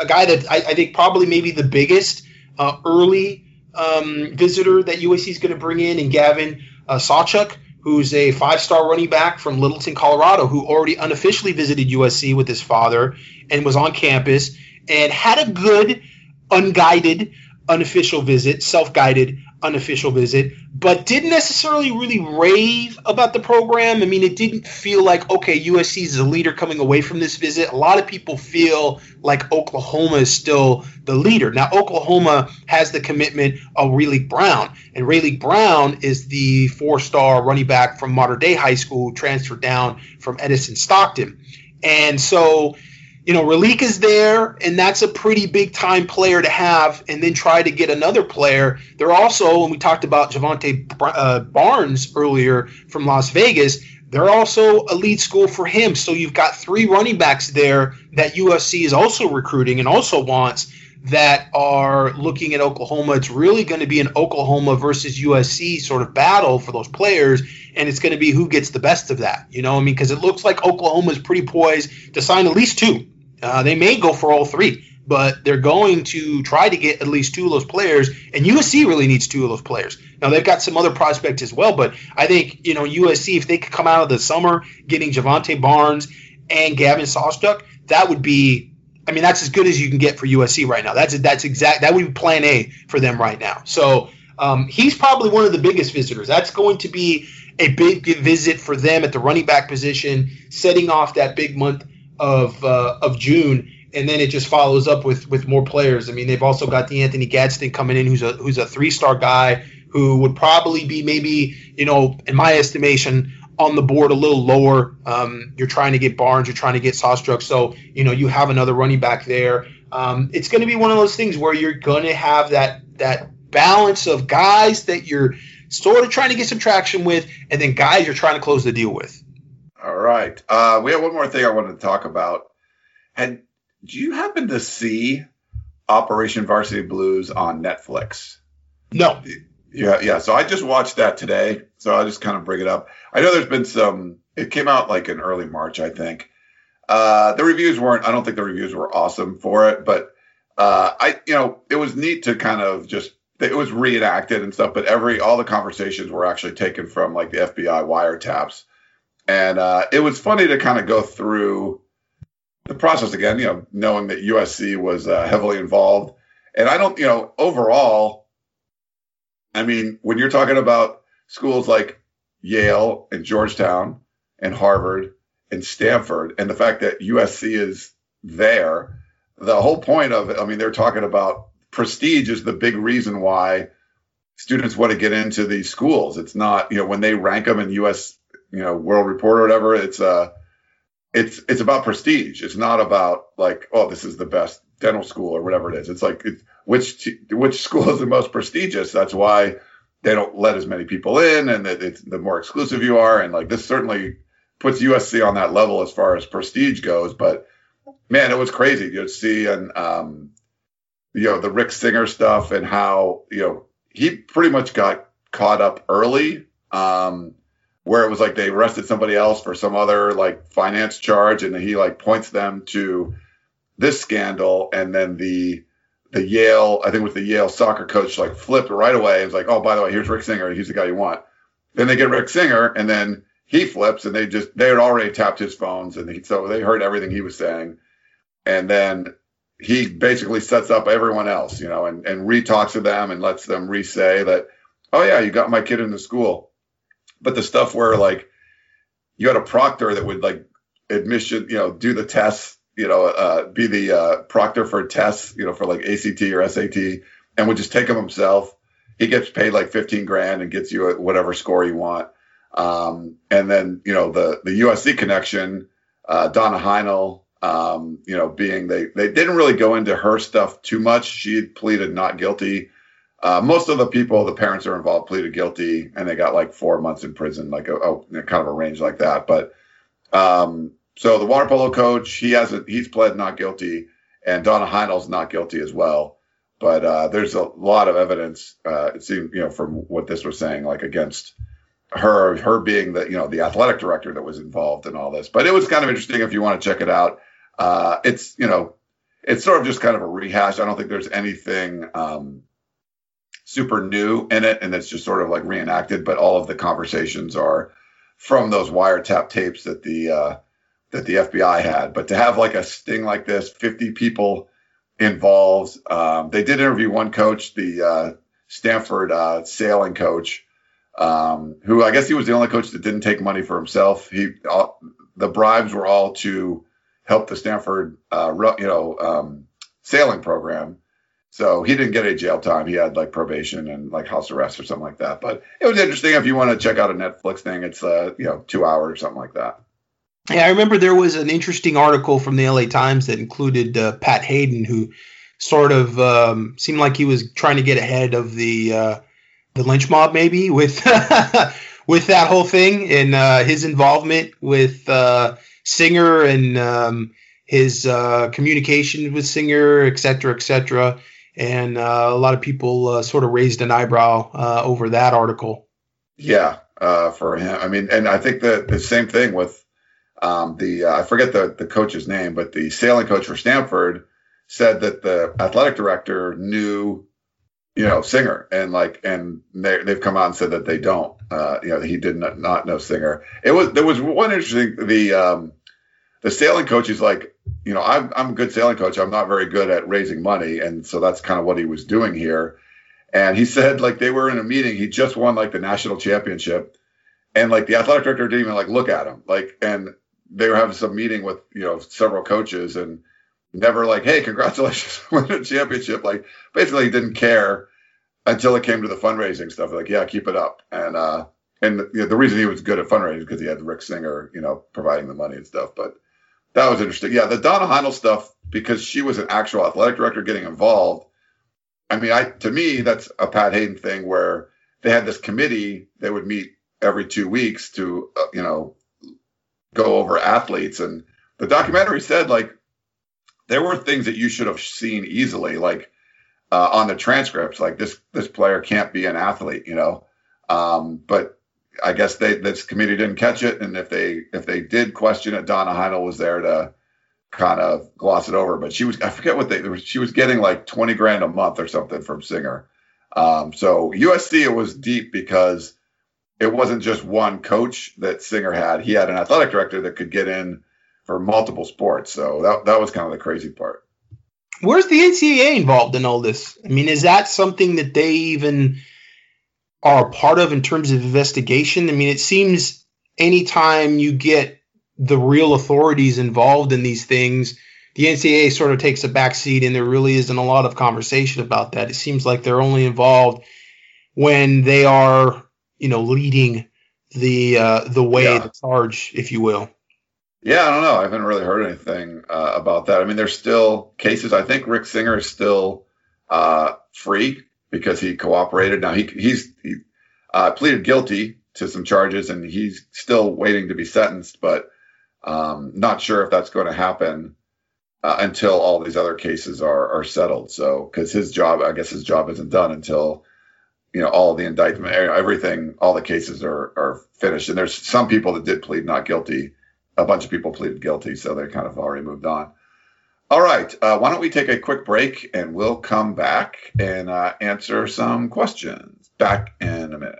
a guy that I, I, think probably maybe the biggest uh, early um, visitor that USC is going to bring in, and Gavin uh, Sawchuk, who's a five-star running back from Littleton, Colorado, who already unofficially visited USC with his father and was on campus and had a good, unguided, unofficial visit, self guided unofficial visit, but didn't necessarily really rave about the program. I mean, it didn't feel like, okay, USC is the leader coming away from this visit. A lot of people feel like Oklahoma is still the leader. Now, Oklahoma has the commitment of Raleek Brown, and Raleek Brown is the four star running back from Mater Dei High School, transferred down from Edison Stockton. And so, you know, Raleek is there, and that's a pretty big time player to have, and then try to get another player. They're also, and we talked about Jovantae uh, Barnes earlier from Las Vegas, they're also a lead school for him. So you've got three running backs there that USC is also recruiting and also wants that are looking at Oklahoma. It's really going to be an Oklahoma versus USC sort of battle for those players, and it's going to be who gets the best of that. You know, I mean, because it looks like Oklahoma is pretty poised to sign at least two. Uh, they may go for all three, but they're going to try to get at least two of those players. And USC really needs two of those players. Now they've got some other prospects as well, but I think you know USC if they could come out of the summer getting Jovantae Barnes and Gavin Sawchuk, that would be. I mean, that's as good as you can get for USC right now. That's that's exact. That would be Plan A for them right now. So um, he's probably one of the biggest visitors. That's going to be a big visit for them at the running back position, setting off that big month of uh, of June, and then it just follows up with with more players. I mean, they've also got the Anthony Gadsden coming in, who's a who's a three star guy who would probably be maybe you know in my estimation on the board a little lower. Um, you're trying to get Barnes, you're trying to get Sawchuk, so you know you have another running back there. Um, it's going to be one of those things where you're going to have that that balance of guys that you're sort of trying to get some traction with, and then guys you're trying to close the deal with. All right. Uh, we have one more thing I wanted to talk about. And do you happen to see Operation Varsity Blues on Netflix? No. Yeah, yeah. So I just watched that today. So I'll just kind of bring it up. I know there's been some. It came out like in early March, I think. Uh, the reviews weren't. I don't think the reviews were awesome for it, but uh, I, you know, it was neat to kind of just. It was reenacted and stuff, but every all the conversations were actually taken from like the FBI wiretaps and uh, it was funny to kind of go through the process again, you know, knowing that USC was uh, heavily involved. And I don't, you know, overall, I mean, when you're talking about schools like Yale and Georgetown and Harvard and Stanford, and the fact that USC is there, the whole point of it, I mean, they're talking about prestige is the big reason why students want to get into these schools. It's not, you know, when they rank them in US you know World Report or whatever. It's uh it's it's about prestige. It's not about like oh this is the best dental school or whatever it is. It's like it's, which which school is the most prestigious. That's why they don't let as many people in, and that it's the more exclusive you are. And like this certainly puts USC on that level as far as prestige goes. But man, it was crazy to see and um, you know the Rick Singer stuff and how you know he pretty much got caught up early. Um, where it was like they arrested somebody else for some other like finance charge and he like points them to this scandal and then the the Yale, I think it was the Yale soccer coach like flipped right away. It's like, oh, by the way, here's Rick Singer. He's the guy you want. Then they get Rick Singer and then he flips and they just, they had already tapped his phones and he, so they heard everything he was saying. And then he basically sets up everyone else, you know, and, and re-talks to them and lets them re-say that, oh yeah, you got my kid into school but the stuff where like you had a proctor that would like admission, you know, do the tests, you know, uh, be the uh, proctor for tests, you know, for like ACT or SAT, and would just take them himself. He gets paid like 15 grand and gets you whatever score you want. Um, and then, you know, the, the USC connection, uh, Donna Heinel, um, you know, being they, they didn't really go into her stuff too much. She pleaded not guilty uh, most of the people, the parents are involved, pleaded guilty, and they got like four months in prison, like a, a kind of a range like that. But um, so the water polo coach, he has a, he's pled not guilty, and Donna Heinel's not guilty as well. But uh, there's a lot of evidence. Uh, it seemed, you know, from what this was saying, like against her, her being the, you know, the athletic director that was involved in all this. But it was kind of interesting if you want to check it out. Uh, it's, you know, it's sort of just kind of a rehash. I don't think there's anything. Um, super new in it and it's just sort of like reenacted but all of the conversations are from those wiretap tapes that the uh, that the FBI had but to have like a sting like this 50 people involved. Um, they did interview one coach, the uh, Stanford uh, sailing coach, um, who I guess he was the only coach that didn't take money for himself. He all, the bribes were all to help the Stanford, uh, you know, um, sailing program. So he didn't get any jail time. He had like probation and like house arrest or something like that. But it was interesting. If you want to check out a Netflix thing, it's uh, you know two hours or something like that. Yeah, I remember there was an interesting article from the LA Times that included uh, Pat Haden, who sort of um, seemed like he was trying to get ahead of the uh, the lynch mob, maybe with with that whole thing and uh, his involvement with uh, Singer and um, his uh, communication with Singer, et cetera, et cetera. And uh, a lot of people uh, sort of raised an eyebrow uh, over that article. Yeah, for him. I mean, and I think that the same thing with um, the I forget the the coach's name, but the sailing coach for Stanford said that the athletic director knew you know, Singer, and like, and they, they've come out and said that they don't. Uh, you know, he did not, not know Singer. It was there was one interesting the um, the sailing coach is like, you know, I'm I'm a good sailing coach. I'm not very good at raising money, and so that's kind of what he was doing here. And he said like they were in a meeting. He just won like the national championship, and like the athletic director didn't even like look at him. Like, and they were having some meeting with you know several coaches and never like, hey, congratulations on winning a championship. Like basically didn't care until it came to the fundraising stuff. Like, yeah, keep it up. And uh and you know, the reason he was good at fundraising because he had Rick Singer, you know, providing the money and stuff. But that was interesting. Yeah, the Donna Heinel stuff, because she was an actual athletic director getting involved. I mean, I to me, that's a Pat Haden thing where they had this committee they would meet every two weeks to, uh, you know, go over athletes. And the documentary said like there were things that you should have seen easily, like uh, on the transcripts, like this this player can't be an athlete, you know. Um, but I guess they this committee didn't catch it, and if they if they did question it, Donna Heinel was there to kind of gloss it over. But she was I forget what they she was getting like twenty grand a month or something from Singer. Um, so USC it was deep because it wasn't just one coach that Singer had. He had an athletic director that could get in for multiple sports. So that that was kind of the crazy part. Where's the NCAA involved in all this? I mean, is that something that they even are a part of in terms of investigation? I mean, it seems anytime you get the real authorities involved in these things, the NCAA sort of takes a backseat, and there really isn't a lot of conversation about that. It seems like they're only involved when they are, you know, leading the uh, the way, yeah. the charge, if you will. Yeah, I don't know. I haven't really heard anything uh, about that. I mean, there's still cases. I think Rick Singer is still uh, free because he cooperated. Now he he's he uh, pleaded guilty to some charges, and he's still waiting to be sentenced. But um, not sure if that's going to happen uh, until all these other cases are are settled. So because his job, I guess his job isn't done until you know all the indictment, everything, all the cases are are finished. And there's some people that did plead not guilty a bunch of people pleaded guilty, so they kind of already moved on. All right, uh, why don't we take a quick break and we'll come back and uh, answer some questions. Back in a minute.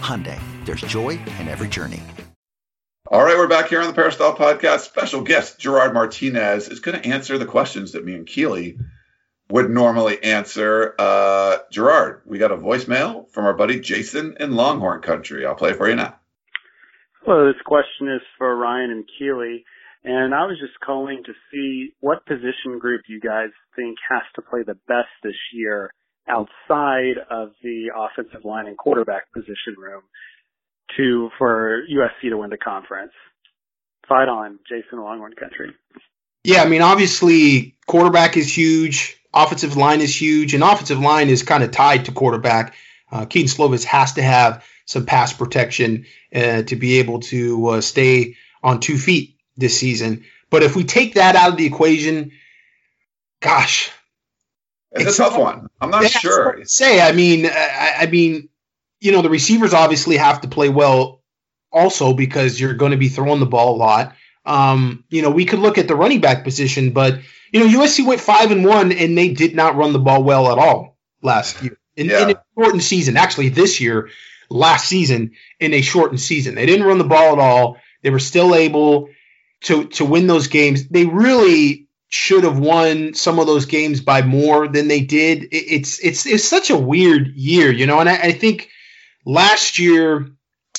Hyundai, there's joy in every journey. All right, we're back here on the Peristyle Podcast. Special guest Gerard Martinez is going to answer the questions that me and Keely would normally answer. Uh, Gerard, we got a voicemail from our buddy Jason in Longhorn Country. I'll play it for you now. Hello, this question is for Ryan and Keely. And I was just calling to see what position group you guys think has to play the best this year outside of the offensive line and quarterback position room to for USC to win the conference. Fight on, Jason Longhorn Country. Yeah, I mean, obviously, quarterback is huge. Offensive line is huge, and offensive line is kind of tied to quarterback. Uh, Kedon Slovis has to have some pass protection uh, to be able to uh, stay on two feet this season. But if we take that out of the equation, gosh, it's, it's a tough one. I'm not sure. Say, I mean, I, I mean, you know, the receivers obviously have to play well also because you're going to be throwing the ball a lot. Um, you know, we could look at the running back position, but you know, USC went five and one, and they did not run the ball well at all last year in, yeah. in a shortened season. Actually, this year, last season, in a shortened season, they didn't run the ball at all. They were still able to to win those games. They really should have won some of those games by more than they did. It, it's it's it's such a weird year, you know, and I, I think last year,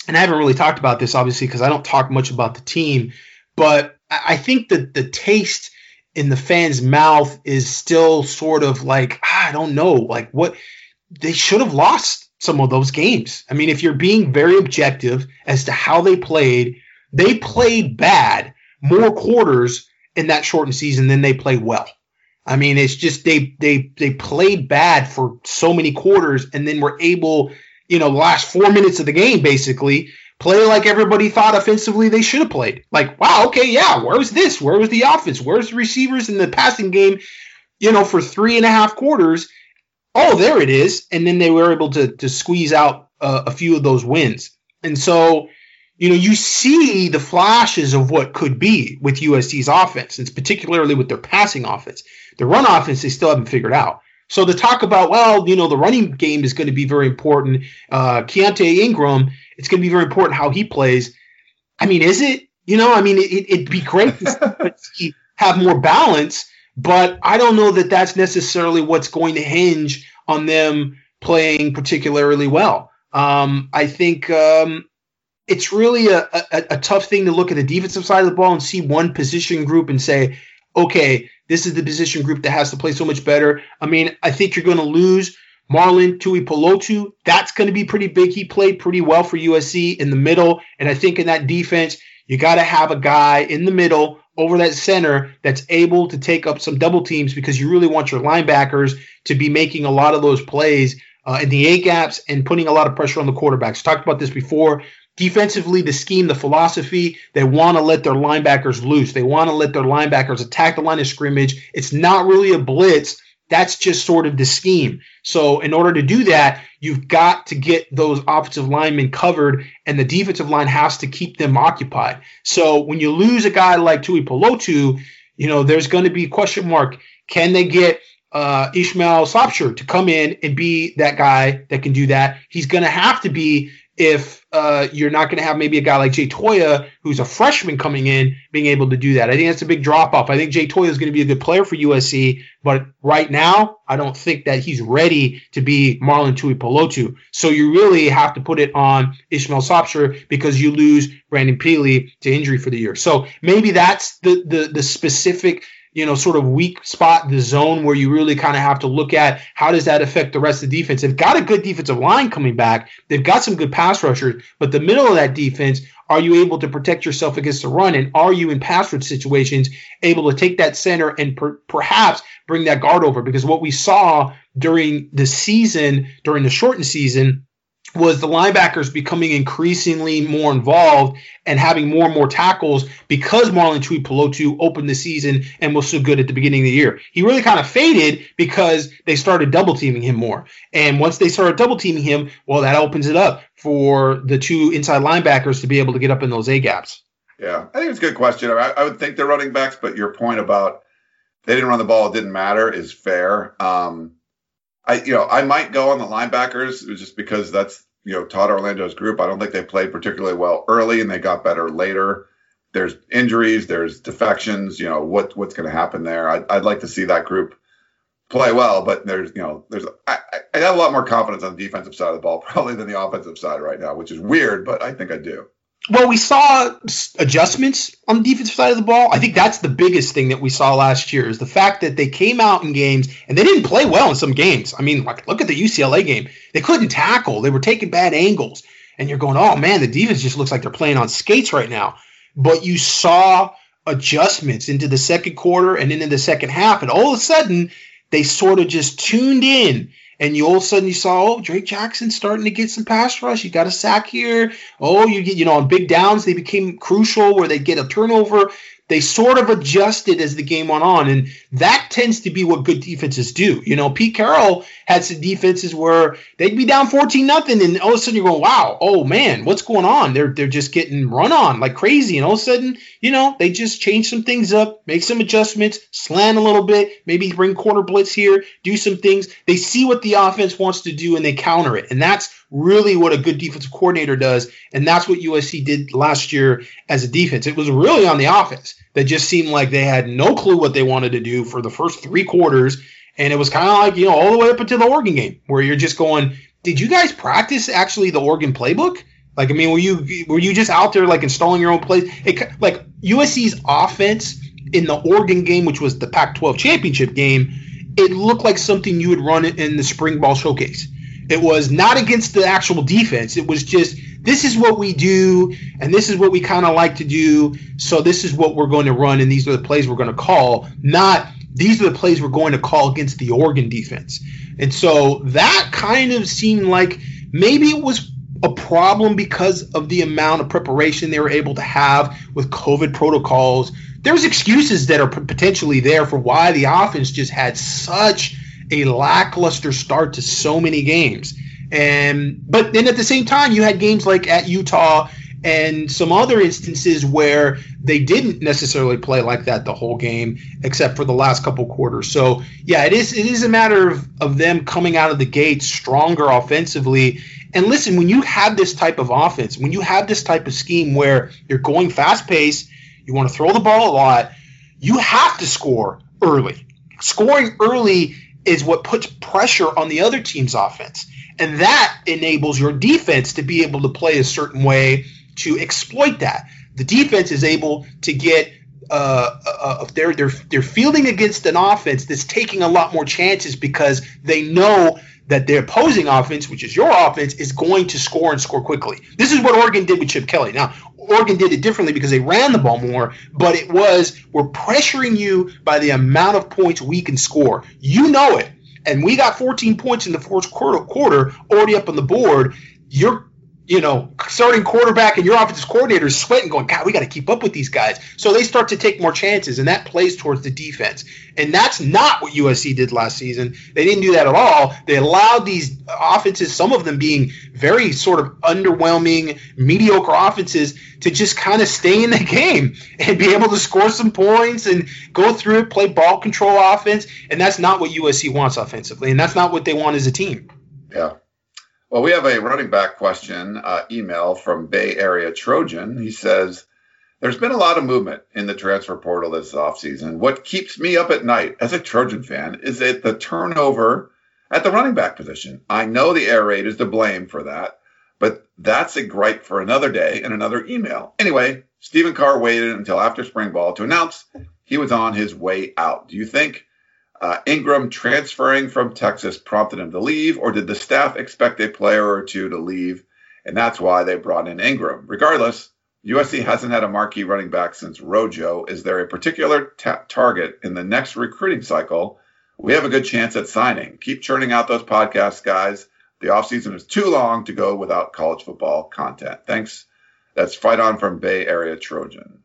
and I haven't really talked about this obviously because I don't talk much about the team but I think that the taste in the fans' mouth is still sort of like, ah, I don't know, like what they should have lost some of those games. I mean, if you're being very objective as to how they played, they played bad more quarters in that shortened season then they play well. I mean, it's just they they they played bad for so many quarters and then were able, you know, last four minutes of the game basically play like everybody thought offensively they should have played. Like, wow, okay, yeah, where was this? Where was the offense? Where's the receivers in the passing game? You know, for three and a half quarters. Oh, there it is. And then they were able to to squeeze out uh, a few of those wins. And so, you know, you see the flashes of what could be with USC's offense, and particularly with their passing offense. The run offense they still haven't figured out. So to talk about, well, you know, the running game is going to be very important. Uh, Keaontay Ingram it's going to be very important how he plays. I mean, is it? You know, I mean, it, would be great to see have more balance, but I don't know that that's necessarily what's going to hinge on them playing particularly well. Um, I think um, it's really a, a, a, tough thing to look at the defensive side of the ball and see one position group and say, okay, this is the position group that has to play so much better. I mean, I think you're going to lose Marlon Tuipulotu, that's going to be pretty big. He played pretty well for USC in the middle. And I think in that defense, you got to have a guy in the middle over that center that's able to take up some double teams because you really want your linebackers to be making a lot of those plays uh, in the A gaps and putting a lot of pressure on the quarterbacks. Talked about this before. Defensively, the scheme, the philosophy, they want to let their linebackers loose. They want to let their linebackers attack the line of scrimmage. It's not really a blitz that's just sort of the scheme. So in order to do that, you've got to get those offensive linemen covered, and the defensive line has to keep them occupied. So when you lose a guy like Tuipulotu, you know there's going to be question mark. Can they get uh, Ishmael Sopsher to come in and be that guy that can do that? He's going to have to be if uh, you're not going to have maybe a guy like Jay Toia, who's a freshman coming in, being able to do that. I think that's a big drop off. I think Jay Toia is going to be a good player for USC, but right now, I don't think that he's ready to be Marlon Tuipulotu. So you really have to put it on Ishmael Sopsher because you lose Brandon Pili to injury for the year. So maybe that's the the, the specific you know, sort of weak spot, the zone where you really kind of have to look at how does that affect the rest of the defense. They've got a good defensive line coming back. They've got some good pass rushers, but the middle of that defense, are you able to protect yourself against the run? And are you in pass rush situations able to take that center and per- perhaps bring that guard over? Because what we saw during the season, during the shortened season, was the linebackers becoming increasingly more involved and having more and more tackles because Marlon Tuipulotu opened the season and was so good at the beginning of the year. He really kind of faded because they started double teaming him more. And once they started double teaming him, well, that opens it up for the two inside linebackers to be able to get up in those A gaps. Yeah, I think it's a good question. I, I would think they're running backs, but your point about they didn't run the ball, it didn't matter, is fair. Um, I, you know, I might go on the linebackers just because that's, you know, Todd Orlando's group. I don't think they played particularly well early and they got better later. There's injuries, there's defections, you know, what, what's going to happen there. I'd, I'd like to see that group play well, but there's, you know, there's, I, I have a lot more confidence on the defensive side of the ball probably than the offensive side right now, which is weird, but I think I do. Well, we saw adjustments on the defensive side of the ball. I think that's the biggest thing that we saw last year is the fact that they came out in games and they didn't play well in some games. I mean, like look at the UCLA game. They couldn't tackle. They were taking bad angles. And you're going, "Oh man, the defense just looks like they're playing on skates right now." But you saw adjustments into the second quarter and into the second half and all of a sudden they sort of just tuned in and you all of a sudden you saw oh Drake Jackson starting to get some pass rush. You got a sack here. Oh, you get you know on big downs they became crucial where they get a turnover they sort of adjusted as the game went on, and that tends to be what good defenses do. You know, Pete Carroll had some defenses where they'd be down fourteen nothing, and all of a sudden you're going, "Wow, oh man, what's going on?" They're they're just getting run on like crazy, and all of a sudden, you know, they just change some things up, make some adjustments, slant a little bit, maybe bring corner blitz here, do some things. They see what the offense wants to do, and they counter it, and that's really what a good defensive coordinator does. And that's what USC did last year as a defense. It was really on the offense that just seemed like they had no clue what they wanted to do for the first three quarters. And it was kind of like, you know, all the way up until the Oregon game where you're just going, did you guys practice actually the Oregon playbook? Like, I mean, were you were you just out there like installing your own plays? It, like USC's offense in the Oregon game, which was the Pac-12 championship game, it looked like something you would run in the spring ball showcase. It was not against the actual defense. It was just this is what we do, and this is what we kind of like to do. So this is what we're going to run, and these are the plays we're going to call. Not these are the plays we're going to call against the Oregon defense. And so that kind of seemed like maybe it was a problem because of the amount of preparation they were able to have with COVID protocols. There's excuses that are potentially there for why the offense just had such a lackluster start to so many games. And but then at the same time, you had games like at Utah and some other instances where they didn't necessarily play like that the whole game, except for the last couple quarters. So yeah, it is it is a matter of, of them coming out of the gate stronger offensively. And listen, when you have this type of offense, when you have this type of scheme where you're going fast pace, you want to throw the ball a lot, you have to score early. Scoring early is what puts pressure on the other team's offense. And that enables your defense to be able to play a certain way to exploit that. The defense is able to get uh, uh, uh, they're they're they're fielding against an offense that's taking a lot more chances because they know that their opposing offense, which is your offense, is going to score and score quickly. This is what Oregon did with Chip Kelly. Now, Oregon did it differently because they ran the ball more, but it was we're pressuring you by the amount of points we can score. You know it. And we got 14 points in the fourth quarter, quarter already up on the board. You're you know, starting quarterback and your offensive coordinator is sweating, going, God, we got to keep up with these guys. So they start to take more chances, and that plays towards the defense. And that's not what USC did last season. They didn't do that at all. They allowed these offenses, some of them being very sort of underwhelming, mediocre offenses, to just kind of stay in the game and be able to score some points and go through it, play ball control offense. And that's not what USC wants offensively, and that's not what they want as a team. Yeah. Well, we have a running back question uh, email from Bay Area Trojan. He says, There's been a lot of movement in the transfer portal this offseason. What keeps me up at night as a Trojan fan is that the turnover at the running back position. I know the air raid is to blame for that, but that's a gripe for another day and another email. Anyway, Stephen Carr waited until after spring ball to announce he was on his way out. Do you think uh, Ingram transferring from Texas prompted him to leave, or did the staff expect a player or two to leave, and that's why they brought in Ingram? Regardless, USC hasn't had a marquee running back since Rojo. Is there a particular ta- target in the next recruiting cycle? We have a good chance at signing. Keep churning out those podcasts, guys. The offseason is too long to go without college football content. Thanks. That's Fight On from Bay Area Trojan.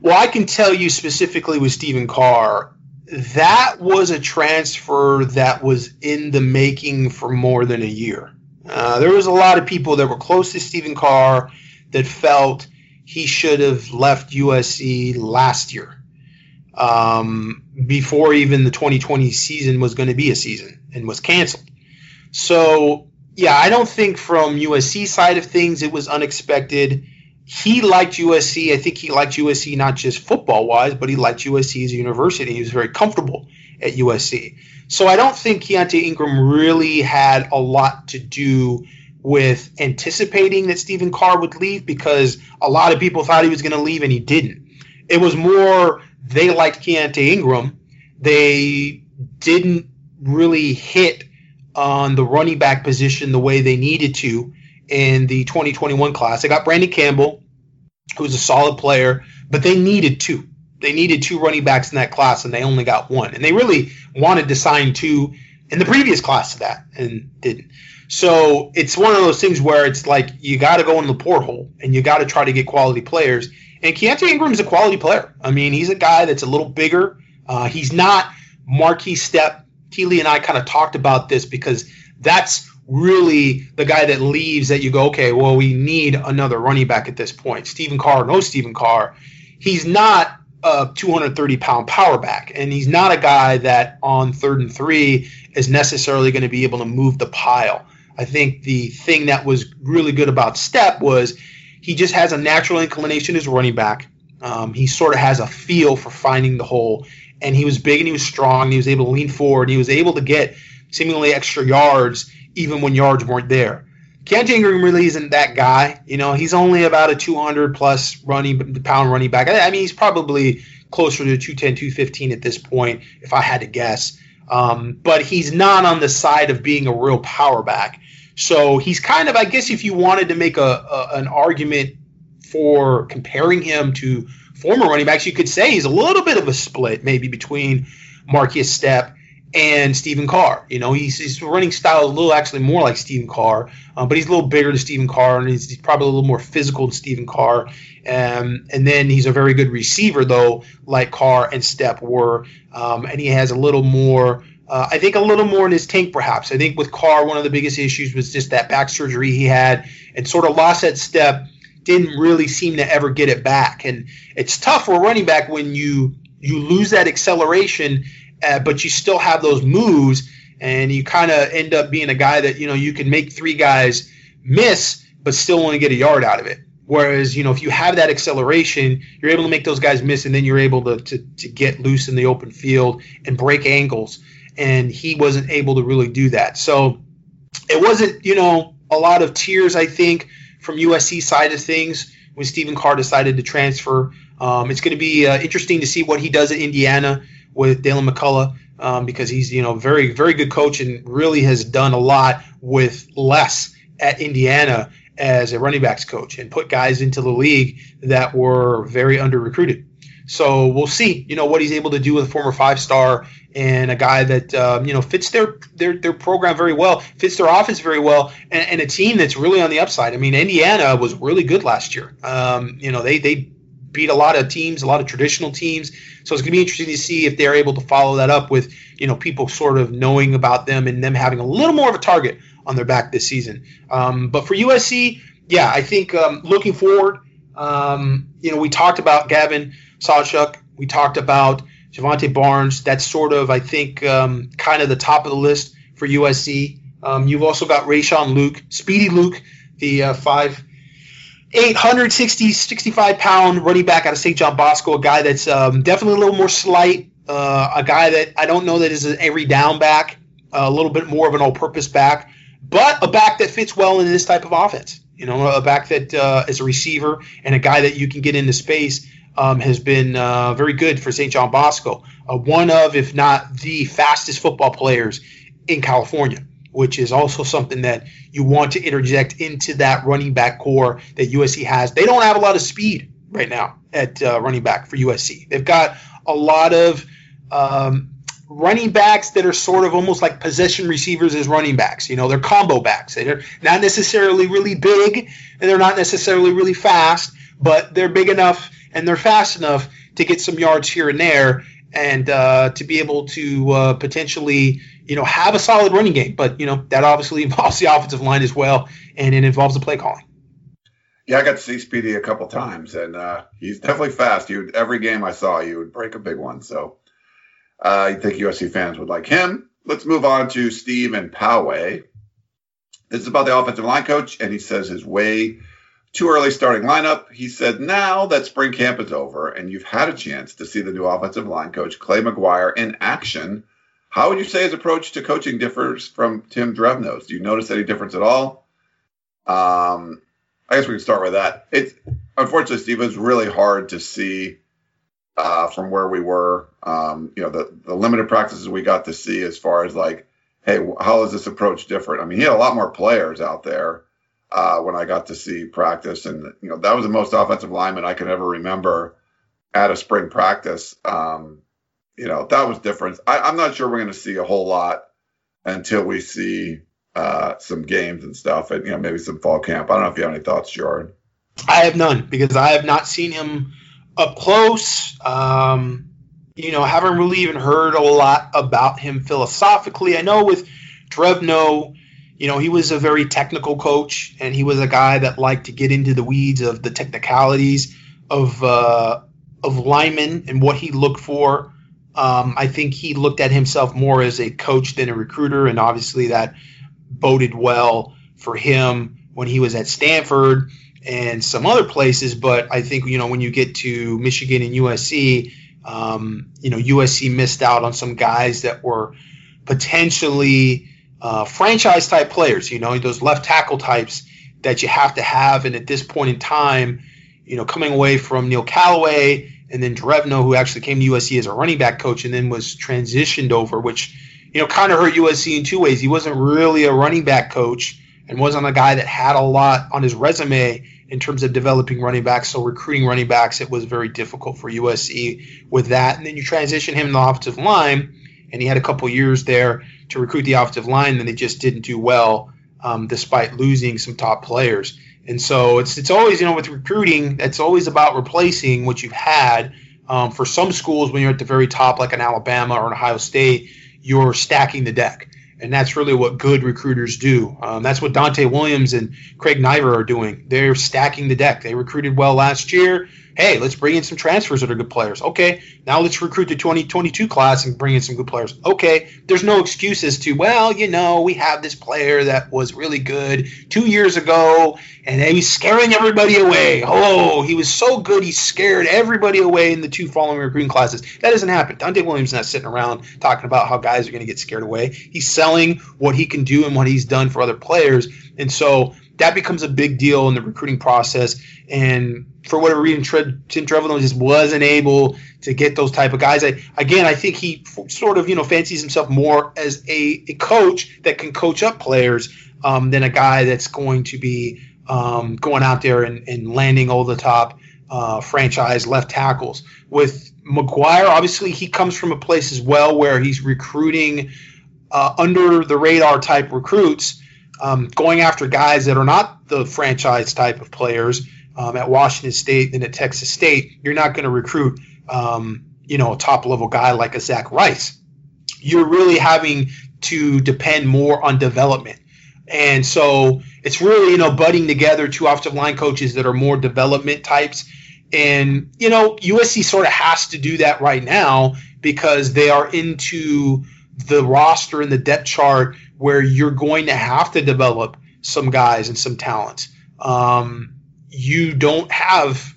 Well, I can tell you specifically with Stephen Carr, that was a transfer that was in the making for more than a year. Uh, there was a lot of people that were close to Stephen Carr that felt he should have left USC last year, um, before even the 2020 season was going to be a season and was canceled. So, yeah, I don't think from USC side of things it was unexpected he liked USC. I think he liked USC not just football wise, but he liked USC as a university. He was very comfortable at USC. So I don't think Keaontay Ingram really had a lot to do with anticipating that Stephen Carr would leave because a lot of people thought he was going to leave and he didn't. It was more they liked Keaontay Ingram. They didn't really hit on the running back position the way they needed to in the 2021 class. They got Brandon Campbell, who's a solid player, but they needed two. They needed two running backs in that class, and they only got one. And they really wanted to sign two in the previous class to that, and didn't. So it's one of those things where it's like you got to go in the portal and you got to try to get quality players. And Ingram is a quality player. I mean, he's a guy that's a little bigger. Uh, he's not Markese Stepp. Keely and I kind of talked about this because that's really the guy that leaves that you go, okay, well, we need another running back at this point. Stephen Carr, no Stephen Carr. He's not a 230 pound power back, and he's not a guy that on third and three is necessarily going to be able to move the pile. I think the thing that was really good about Stepp was he just has a natural inclination as running back. Um, he sort of has a feel for finding the hole, and he was big and he was strong. And he was able to lean forward. he was able to get seemingly extra yards even when yards weren't there. Keaontay Ingram really isn't that guy. You know, he's only about a 200 plus running pound running back. I mean, he's probably closer to 210, 215 at this point, if I had to guess. Um, but he's not on the side of being a real power back. So he's kind of, I guess, if you wanted to make a, a an argument for comparing him to former running backs, you could say he's a little bit of a split, maybe between Markese Stepp and Stephen Carr. You know, he's, his running style is a little actually more like Stephen Carr, um, but he's a little bigger than Stephen Carr, and he's, he's probably a little more physical than Stephen Carr. Um, and then he's a very good receiver, though, like Carr and Stepp were. Um, and he has a little more, uh, I think, a little more in his tank, perhaps. I think with Carr, one of the biggest issues was just that back surgery he had and sort of lost that step. Didn't really seem to ever get it back, and it's tough for a running back when you you lose that acceleration uh, but you still have those moves, and you kind of end up being a guy that you know you can make three guys miss, but still only get a yard out of it. Whereas, you know, if you have that acceleration, you're able to make those guys miss, and then you're able to, to, to get loose in the open field and break angles. And he wasn't able to really do that. So it wasn't, you know, a lot of tears, I think, from USC side of things when Stephen Carr decided to transfer. Um, it's going to be uh, interesting to see what he does at Indiana with Deland McCullough um, because he's you know very very good coach and really has done a lot with less at Indiana as a running backs coach and put guys into the league that were very under recruited. So we'll see, you know, what he's able to do with a former five star and a guy that um, you know fits their, their their program very well, fits their offense very well, and, and, a team that's really on the upside. I mean, Indiana was really good last year. Um, you know, they they beat a lot of teams, a lot of traditional teams. So it's going to be interesting to see if they're able to follow that up with, you know, people sort of knowing about them and them having a little more of a target on their back this season. Um, but for USC, yeah, I think um, looking forward, um, you know, we talked about Gavin Sawchuk. We talked about Jovantae Barnes. That's sort of, I think, um, kind of the top of the list for USC. Um, you've also got Rayshon Luke, Speedy Luke, the uh, five 860, 65 pound running back out of St. John Bosco, a guy that's um, definitely a little more slight, uh, a guy that I don't know that is an every down back, a little bit more of an all purpose back, but a back that fits well in this type of offense. You know, a back that uh, is a receiver and a guy that you can get into space um, has been uh, very good for St. John Bosco. Uh, one of, if not the fastest football players in California which is also something that you want to interject into that running back core that USC has. They don't have a lot of speed right now at uh, running back for USC. They've got a lot of um, running backs that are sort of almost like possession receivers as running backs. You know, they're combo backs. They're not necessarily really big and they're not necessarily really fast, but they're big enough and they're fast enough to get some yards here and there and uh, to be able to uh, potentially you know, have a solid running game. But, you know, that obviously involves the offensive line as well, and it involves the play calling. Yeah, I got to see Speedy a couple times, and uh, he's definitely fast. You every game I saw, you would break a big one. So uh, I think USC fans would like him. Let's move on to Steve and Poway. This is about the offensive line coach, and he says his way too early starting lineup. He said now that spring camp is over and you've had a chance to see the new offensive line coach Clay McGuire in action how would you say his approach to coaching differs from Tim Drevno's? Do you notice any difference at all? Um, I guess we can start with that. It's unfortunately, Steve, it's really hard to see uh, from where we were. Um, you know, the the limited practices we got to see as far as like, hey, how is this approach different? I mean, he had a lot more players out there uh, when I got to see practice, and you know, that was the most offensive lineman I can ever remember at a spring practice. Um, you know, that was different. I, am not sure we're going to see a whole lot until we see uh, some games and stuff, and you know, maybe some fall camp. I don't know if you have any thoughts, Jordan. I have none because I have not seen him up close. Um, you know, haven't really even heard a lot about him philosophically. I know with Drevno, you know, he was a very technical coach, and he was a guy that liked to get into the weeds of the technicalities of uh, of linemen and what he looked for. Um, I think he looked at himself more as a coach than a recruiter, and obviously that boded well for him when he was at Stanford and some other places. But I think you know when you get to Michigan and USC, um, you know USC missed out on some guys that were potentially uh, franchise type players. You know those left tackle types that you have to have. And at this point in time, you know coming away from Neil Callaway and then Drevno, who actually came to USC as a running back coach and then was transitioned over, which you know kind of hurt USC in two ways. He wasn't really a running back coach and wasn't a guy that had a lot on his resume in terms of developing running backs. So recruiting running backs, it was very difficult for USC with that. And then you transition him to the offensive line, and he had a couple years there to recruit the offensive line, and they just didn't do well um, despite losing some top players. And so it's it's always you know with recruiting, it's always about replacing what you've had. Um, for some schools, when you're at the very top, like an Alabama or an Ohio State, you're stacking the deck and that's really what good recruiters do. Um, that's what Donte Williams and Craig Naivar are doing. They're stacking the deck. They recruited well last year hey, let's bring in some transfers that are good players. Okay, now let's recruit the 2022 class and bring in some good players. Okay, there's no excuses to, well, you know, we have this player that was really good two years ago and he was scaring everybody away. Oh, he was so good, he scared everybody away in the two following recruiting classes. That doesn't happen. Donte Williams not sitting around talking about how guys are going to get scared away. He's selling what he can do and what he's done for other players. And so that becomes a big deal in the recruiting process. And for whatever reason, Tim Drevno just wasn't able to get those type of guys. I, again, I think he sort of you know fancies himself more as a, a coach that can coach up players um, than a guy that's going to be um, going out there and, and landing all the top uh, franchise left tackles. With McGuire, obviously he comes from a place as well where he's recruiting uh, under the radar type recruits um, going after guys that are not the franchise type of players um, at Washington State and at Texas State, you're not going to recruit, um, you know, a top level guy like a Zach Rice. You're really having to depend more on development. And so it's really, you know, budding together two offensive line coaches that are more development types. And, you know, USC sort of has to do that right now because they are into the roster and the depth chart where you're going to have to develop some guys and some talent. Um, you don't have,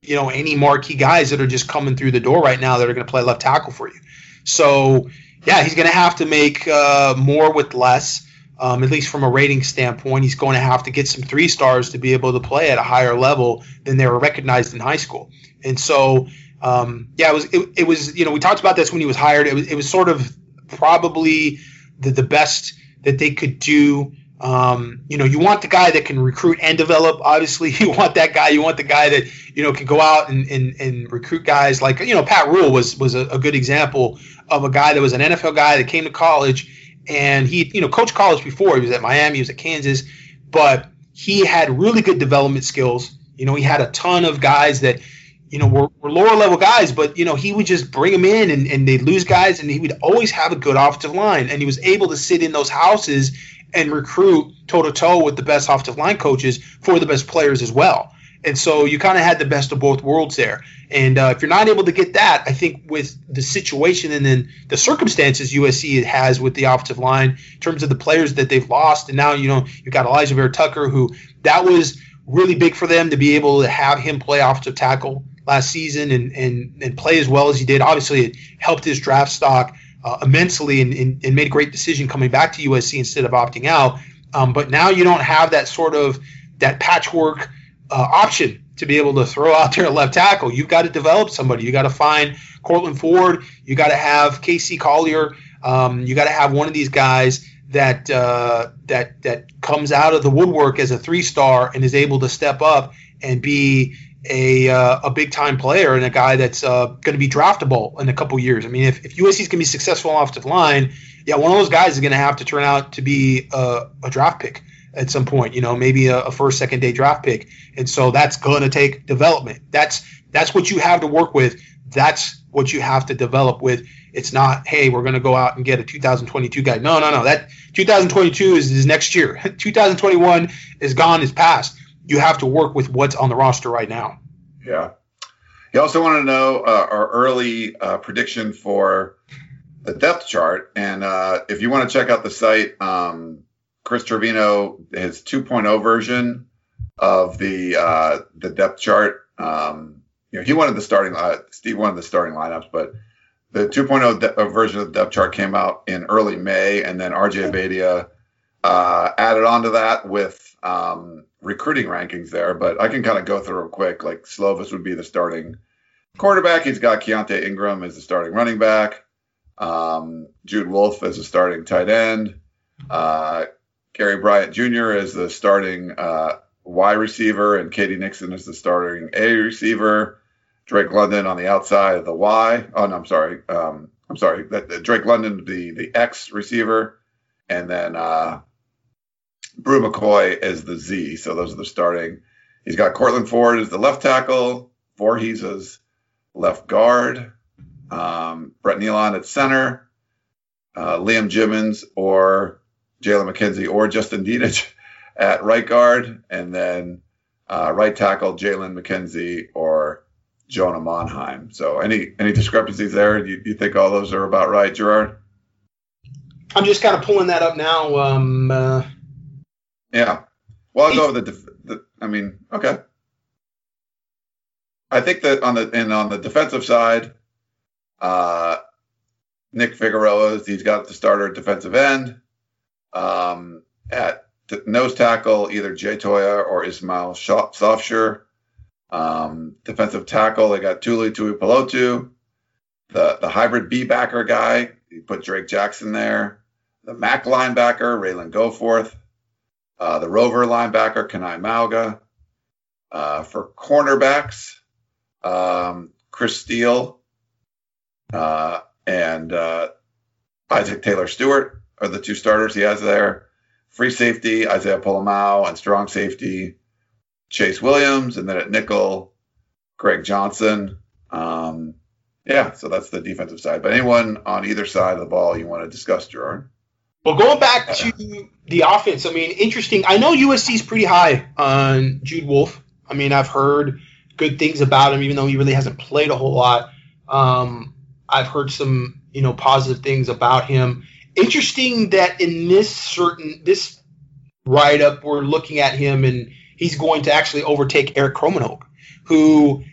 you know, any marquee guys that are just coming through the door right now that are going to play left tackle for you. So, yeah, he's going to have to make uh, more with less. Um, at least from a rating standpoint, he's going to have to get some three stars to be able to play at a higher level than they were recognized in high school. And so, um, yeah, it was it, it, was you know we talked about this when he was hired. It was it was sort of probably the, the best that they could do. Um, you know, you want the guy that can recruit and develop. Obviously, you want that guy. You want the guy that you know can go out and, and, and recruit guys. Like you know, Pat Ruel was was a, a, good example of a guy that was an NFL guy that came to college and he you know coached college before. He was at Miami. He was at Kansas, but he had really good development skills. You know, he had a ton of guys that you know, were, were lower level guys, but you know, he would just bring them in and, and they'd lose guys and he would always have a good offensive line. And he was able to sit in those houses and recruit toe to toe with the best offensive line coaches for the best players as well. And so you kind of had the best of both worlds there. And uh, if you're not able to get that, I think with the situation and then the circumstances USC has with the offensive line in terms of the players that they've lost, and now you know you've got Alijah Vera-Tucker, who that was really big for them to be able to have him play offensive tackle last season and, and, and play as well as he did. Obviously, it helped his draft stock uh, immensely and, and, and, made a great decision coming back to USC instead of opting out. Um, but now you don't have that sort of that patchwork uh, option to be able to throw out there a left tackle. You've got to develop somebody. You got to find Courtland Ford. You got to have Casey Collier. Um, you got to have one of these guys that uh, that that comes out of the woodwork as a three star and is able to step up and be a uh, a big time player and a guy that's uh, going to be draftable in a couple years. I mean, if, if USC is going to be successful on offensive line, yeah, one of those guys is going to have to turn out to be a, a draft pick at some point. You know, maybe a, a first, second day draft pick, and so that's going to take development. That's that's what you have to work with. That's what you have to develop with. It's not, hey, we're going to go out and get a 2022 guy. No, no, no. That 2022 is, is next year. 2021 is gone, is past. You have to work with what's on the roster right now. Yeah. You also want to know uh, our early uh, prediction for the depth chart. And uh, if you want to check out the site, um, Chris Trevino, his 2.0 version of the uh, the depth chart. Um, you know, he wanted the starting. Uh, Steve wanted the starting lineups, but the 2.0 de- uh, version of the depth chart came out in early May, and then RJ Abadia uh, added on to that with um, recruiting rankings there. But I can kind of go through real quick. Like Slovis would be the starting quarterback. He's got Keaontay Ingram as the starting running back. Um, Jude Wolfe as the starting tight end. Uh, Gary Bryant Jr. is the starting uh, Y receiver, and K.D. Nixon is the starting A receiver. Drake London on the outside of the Y. Oh no, I'm sorry. Um, I'm sorry. That, that Drake London, the the X receiver, and then uh, Bru McCoy as the Z. So those are the starting. He's got Courtland Ford as the left tackle, Vorhees as left guard, um, Brett Neilon at center, uh, Liam Jimmons or Jalen McKenzie or Justin Dedich at right guard, and then uh, right tackle Jalen McKenzie or Jonah Monheim. So any any discrepancies there? Do you, you, think all those are about right, Gerard? I'm just kind of pulling that up now. Um, uh, yeah. Well, I'll go over the, def- the. I mean, okay. I think that on the and on the defensive side, uh, Nick Figueroa, he's got the starter at defensive end. Um, at t- nose tackle, either Jay Toia or Ishmael Sopsher. Um, defensive tackle, they got Tuli Tuipulotu. The the hybrid B backer guy, you put Drake Jackson there. The Mac linebacker, Ralen Goforth. Uh, the Rover linebacker, Kanai Mauga. Uh, for cornerbacks, um, Chris Steele uh, and uh, Isaac Taylor-Stuart are the two starters he has there. Free safety, Isaiah Pola-Mao, and strong safety, Chase Williams, and then at nickel, Greg Johnson. Um, yeah, so that's the defensive side. But anyone on either side of the ball you want to discuss, Gerard? Well, going back to the offense, I mean, interesting. I know USC is pretty high on Jude Wolfe. I mean, I've heard good things about him, even though he really hasn't played a whole lot. Um, I've heard some, you know, positive things about him. Interesting that in this certain this write up, we're looking at him and he's going to actually overtake Erik Krommenhoek, who,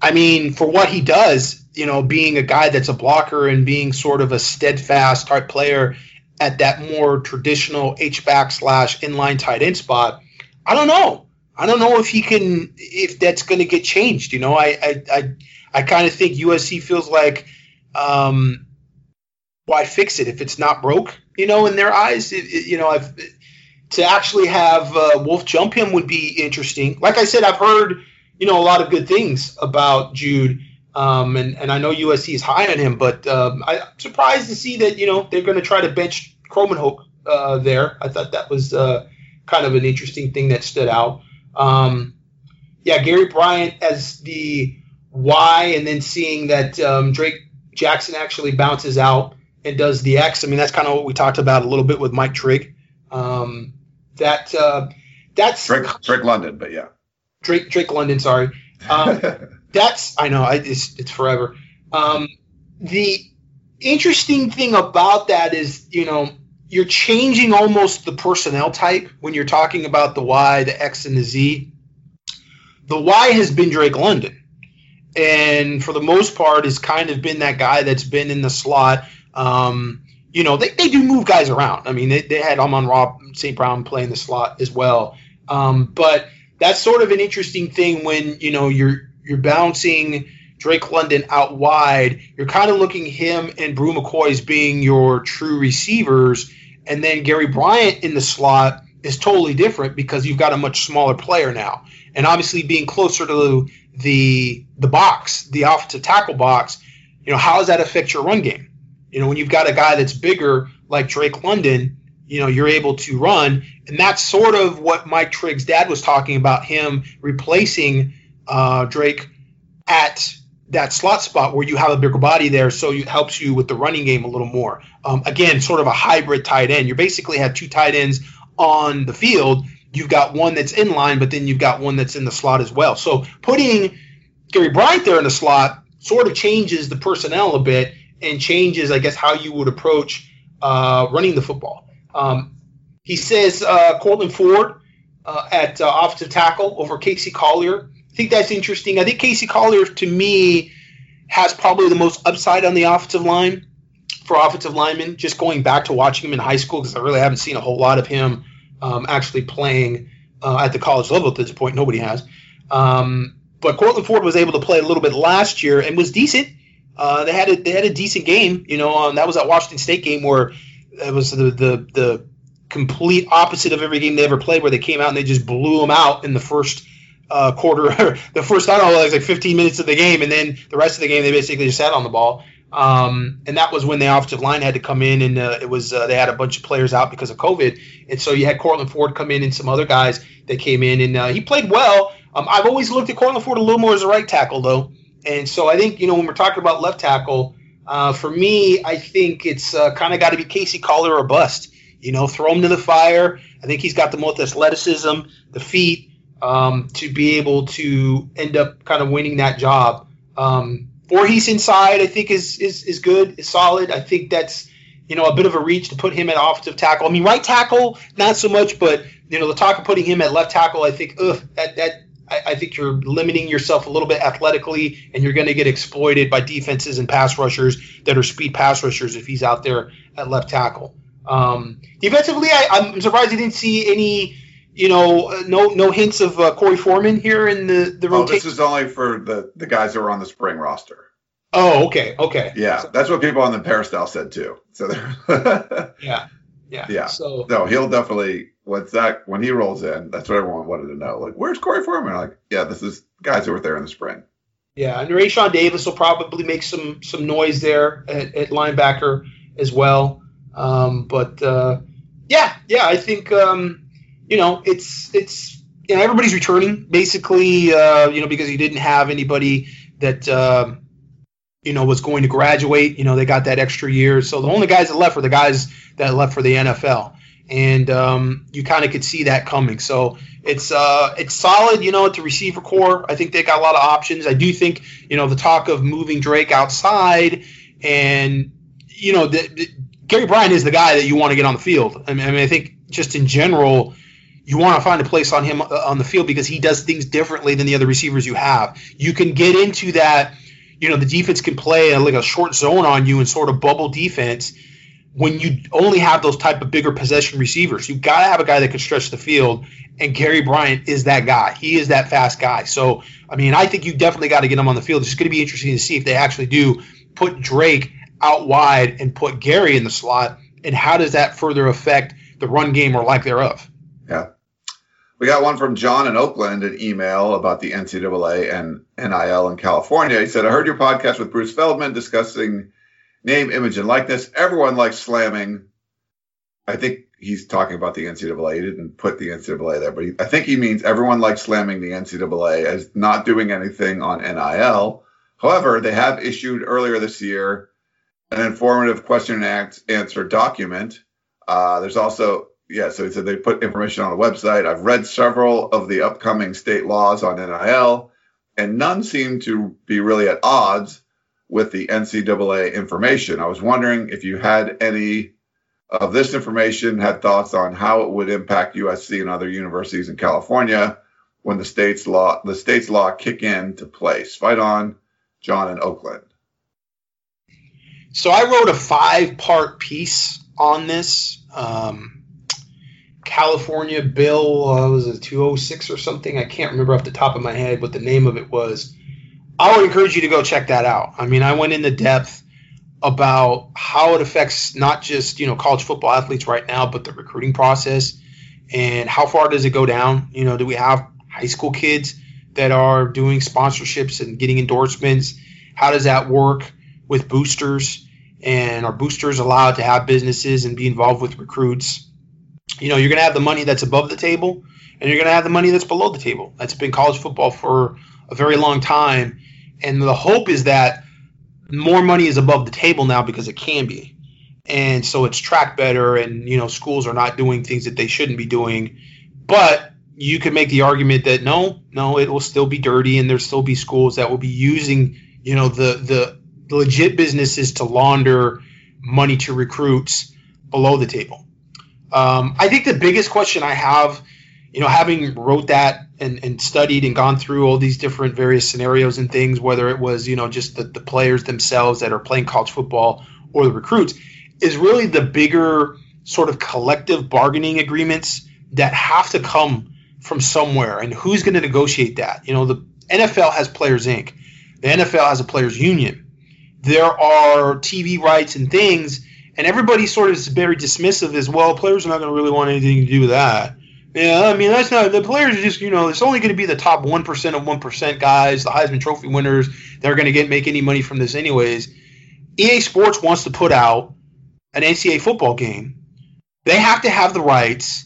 I mean, for what he does, you know, being a guy that's a blocker and being sort of a steadfast type player at that more traditional H back slash inline tight end spot. I don't know. I don't know if he can if that's going to get changed. You know, I I I, I kind of think USC feels like, um, why fix it if it's not broke? You know, in their eyes, it, it, you know, I've, to actually have uh, Wolfe jump him would be interesting. Like I said, I've heard you know a lot of good things about Jude. Um, and, and I know USC is high on him, but um, I'm surprised to see that you know they're going to try to bench Krommenhoek uh, there. I thought that was uh, kind of an interesting thing that stood out. Um, yeah, Gary Bryant as the Y, and then seeing that um, Drake Jackson actually bounces out and does the X. I mean, that's kind of what we talked about a little bit with Mike Trigg. Um, that uh, that's Drake, Drake London, but yeah, Drake Drake London. Sorry, um, that's I know I, it's it's forever. Um, the interesting thing about that is you know you're changing almost the personnel type when you're talking about the Y, the X, and the Z. The Y has been Drake London, and for the most part, has kind of been that guy that's been in the slot. Um, you know, they, they do move guys around. I mean, they, they had Amon-Ra St. Brown playing the slot as well. Um, but that's sort of an interesting thing when, you know, you're you're bouncing Drake London out wide. You're kind of looking him and Bru McCoy as being your true receivers. And then Gary Bryant in the slot is totally different because you've got a much smaller player now. And obviously being closer to the the box, the offensive tackle box, you know, how does that affect your run game? You know, when you've got a guy that's bigger like Drake London, you know, you're able to run. And that's sort of what Mike Trigg's dad was talking about him replacing uh, Drake at that slot spot where you have a bigger body there, so it helps you with the running game a little more. Um, again, sort of a hybrid tight end. You basically have two tight ends on the field. You've got one that's in line, but then you've got one that's in the slot as well. So putting Gary Bryant there in the slot sort of changes the personnel a bit and changes, I guess, how you would approach uh, running the football. Um, he says uh, Courtland Ford uh, at uh, offensive tackle over Casey Collier. I think that's interesting. I think Casey Collier, to me, has probably the most upside on the offensive line for offensive linemen. Just going back to watching him in high school, because I really haven't seen a whole lot of him um, actually playing uh, at the college level at this point. Nobody has. Um, but Courtland Ford was able to play a little bit last year and was decent. Uh, they had a they had a decent game. You know, um, that was that Washington State game where it was the the the complete opposite of every game they ever played, where they came out and they just blew them out in the first uh, quarter. the first I don't know, it was like 15 minutes of the game, and then the rest of the game they basically just sat on the ball. Um, and that was when the offensive line had to come in, and uh, it was uh, they had a bunch of players out because of COVID, and so you had Courtland Ford come in and some other guys that came in, and uh, he played well. Um, I've always looked at Courtland Ford a little more as a right tackle though, and so I think you know when we're talking about left tackle, uh, for me, I think it's uh, kind of got to be Casey Collier or bust. You know, throw him to the fire. I think he's got the most athleticism, the feet um, to be able to end up kind of winning that job. Um, Vorhees inside, I think is is is good, is solid. I think that's you know a bit of a reach to put him at offensive tackle. I mean, right tackle, not so much, but you know the talk of putting him at left tackle, I think, ugh, that that I, think you're limiting yourself a little bit athletically, and you're going to get exploited by defenses and pass rushers that are speed pass rushers if he's out there at left tackle. Um, defensively, I, I'm surprised I didn't see any you know, no no hints of uh, Korey Foreman here in the the rotation. Oh, this is only for the the guys that were on the spring roster. Oh, okay, okay. Yeah, so, that's what people on the Peristyle said too. So they're yeah, yeah, yeah. So no, he'll definitely once that when he rolls in, that's what everyone wanted to know. Like, where's Korey Foreman? Like, yeah, this is guys who were there in the spring. Yeah, and Raesjon Davis will probably make some some noise there at, at linebacker as well. Um, but uh, yeah, yeah, I think um, you know, it's it's you know everybody's returning basically, uh, you know, because you didn't have anybody that uh, you know was going to graduate. You know, they got that extra year, so the only guys that left were the guys that left for the NFL, and um, you kind of could see that coming. So it's uh, it's solid, you know, at the receiver core. I think they got a lot of options. I do think, you know, the talk of moving Drake outside and you know, the, the, Gary Bryant is the guy that you want to get on the field. I mean, I mean, I think just in general, you want to find a place on him uh, on the field because he does things differently than the other receivers you have. You can get into that, you know, the defense can play a, like a short zone on you and sort of bubble defense when you only have those type of bigger possession receivers. You've got to have a guy that can stretch the field, and Gary Bryant is that guy. He is that fast guy. So, I mean, I think you definitely got to get him on the field. It's going to be interesting to see if they actually do put Drake out wide and put Gary in the slot, and how does that further affect the run game or lack thereof. We got one from John in Oakland, an email about the NCAA and NIL in California. He said, I heard your podcast with Bruce Feldman discussing name, image, and likeness. Everyone likes slamming. I think he's talking about the NCAA. He didn't put the NCAA there, but he, I think he means everyone likes slamming the NCAA as not doing anything on NIL. However, they have issued earlier this year an informative question and answer document. Uh, there's also yeah, so he said they put information on the website. I've read several of the upcoming state laws on NIL, and none seem to be really at odds with the NCAA information. I was wondering if you had any of this information, had thoughts on how it would impact USC and other universities in California when the state's law the state's law kick in to place. Fight on, John in Oakland. So I wrote a five part piece on this. Um, California bill uh, was it 206 or something? I can't remember off the top of my head what the name of it was. I would encourage you to go check that out. I mean, I went into depth about how it affects not just you know college football athletes right now, but the recruiting process and how far does it go down? You know, do we have high school kids that are doing sponsorships and getting endorsements? How does that work with boosters? And are boosters allowed to have businesses and be involved with recruits? You know, you're going to have the money that's above the table, and you're going to have the money that's below the table. That's been college football for a very long time, and the hope is that more money is above the table now because it can be. And so it's tracked better and you know schools are not doing things that they shouldn't be doing. But you could make the argument that no no it will still be dirty and there'll still be schools that will be using you know the the legit businesses to launder money to recruits below the table um, i think the biggest question i have you know having wrote that and, and studied and gone through all these different various scenarios and things whether it was you know just the, the players themselves that are playing college football or the recruits is really the bigger sort of collective bargaining agreements that have to come from somewhere. And who's going to negotiate that? You know the nfl has players inc. The nfl has a players union. There are tv rights and things and everybody sort of is very dismissive as well players are not going to really want anything to do with that yeah i mean that's not the players are just you know it's only going to be the top 1% of 1% guys the heisman trophy winners They're going to get make any money from this anyways ea sports wants to put out an NCAA football game, they have to have the rights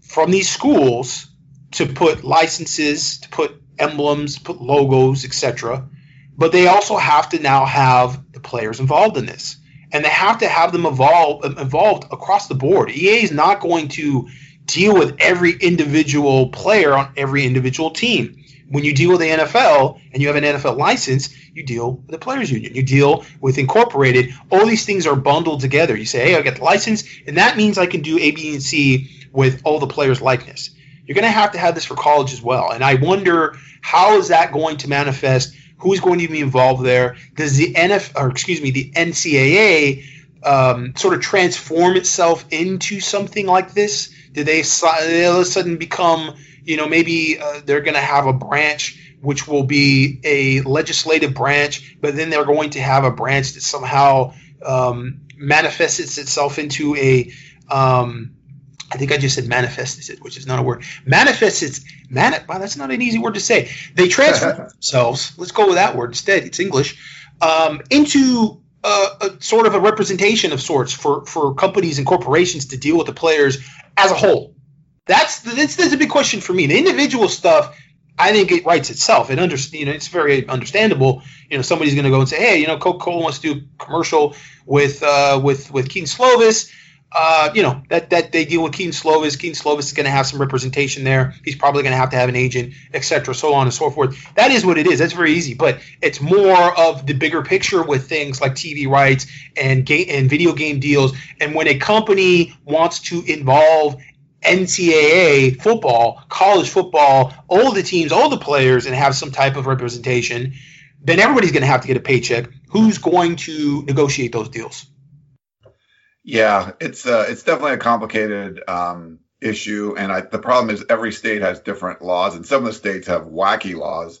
from these schools to put licenses, to put emblems, put logos, etc. But they also have to now have the players involved in this. And they have to have them evolve, across the board. EA is not going to deal with every individual player on every individual team. When you deal with the NFL and you have an NFL license, you deal with the players union. You deal with incorporated. All these things are bundled together. You say, hey, I got the license, and that means I can do A, B, and C with all the players' likeness. You're going to have to have this for college as well. And I wonder how is that going to manifest? Who's going to be involved there? Does the NF or excuse me, the NCAA um, sort of transform itself into something like this? Do they, they all of a sudden become you know, maybe uh, they're going to have a branch which will be a legislative branch, but then they're going to have a branch that somehow um, manifests itself into a. Um, I think I just said manifests it, which is not a word. Manifests its man. Wow, that's not an easy word to say. They transform themselves. Let's go with that word instead. It's English. Um, into a, a, sort of a representation of sorts for for companies and corporations to deal with the players as a whole. That's that's, that's a big question for me. The individual stuff, I think it writes itself. It under, you know, it's very understandable. You know, somebody's going to go and say, hey, you know, Coca Cola wants to do a commercial with uh, with with Kedon Slovis. Uh, you know that that they deal with Kedon Slovis. Kedon Slovis is going to have some representation there. He's probably going to have to have an agent, etc., so on and so forth. That is what it is. That's very easy, but it's more of the bigger picture with things like TV rights and game and video game deals. And when a company wants to involve NCAA football, college football, all the teams, all the players, and have some type of representation, then everybody's going to have to get a paycheck. Who's going to negotiate those deals? Yeah, it's uh, it's definitely a complicated um, issue, and I, the problem is every state has different laws, and some of the states have wacky laws.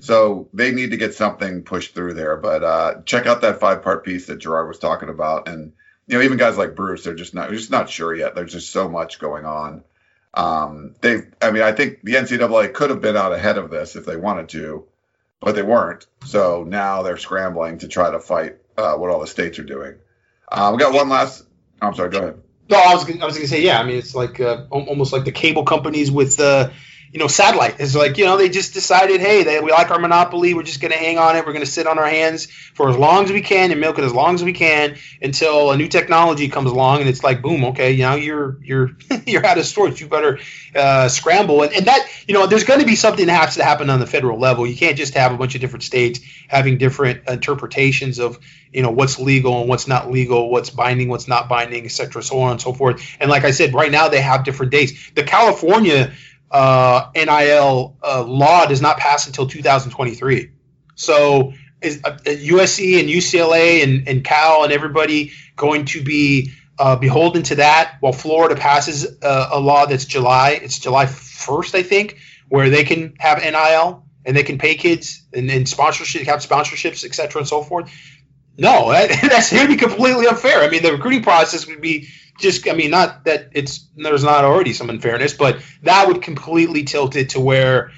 So they need to get something pushed through there. But uh, check out that five part piece that Gerard was talking about, and you know, even guys like Bruce, they're just not just not sure yet. There's just so much going on. Um, they, I mean, I think the NCAA could have been out ahead of this if they wanted to, but they weren't. So now they're scrambling to try to fight uh, what all the states are doing. Uh, we got one last. Oh, I'm sorry. Go ahead. No, I was I was gonna say yeah. I mean, it's like uh, almost like the cable companies with uh, you know, satellite. It's like, you know, they just decided, hey, they, we like our monopoly. We're just going to hang on it. We're going to sit on our hands for as long as we can and milk it as long as we can until a new technology comes along and it's like, boom, okay, you know, you're you're you're out of sorts. You better uh, scramble. And, and that, you know, there's going to be something that has to happen on the federal level. You can't just have a bunch of different states having different interpretations of, you know, what's legal and what's not legal, what's binding, what's not binding, et cetera, so on and so forth. And like I said, right now they have different dates. The California uh, NIL uh, law does not pass until 2023. So is uh, USC and UCLA and, and Cal and everybody going to be uh, beholden to that while Florida passes uh, a law that's July, it's July 1st, I think, where they can have NIL and they can pay kids and, and sponsorship, have sponsorships, et cetera, and so forth. No, that, that's going to be completely unfair. I mean, the recruiting process would be just, I mean, not that it's there's not already some unfairness, but that would completely tilt it to where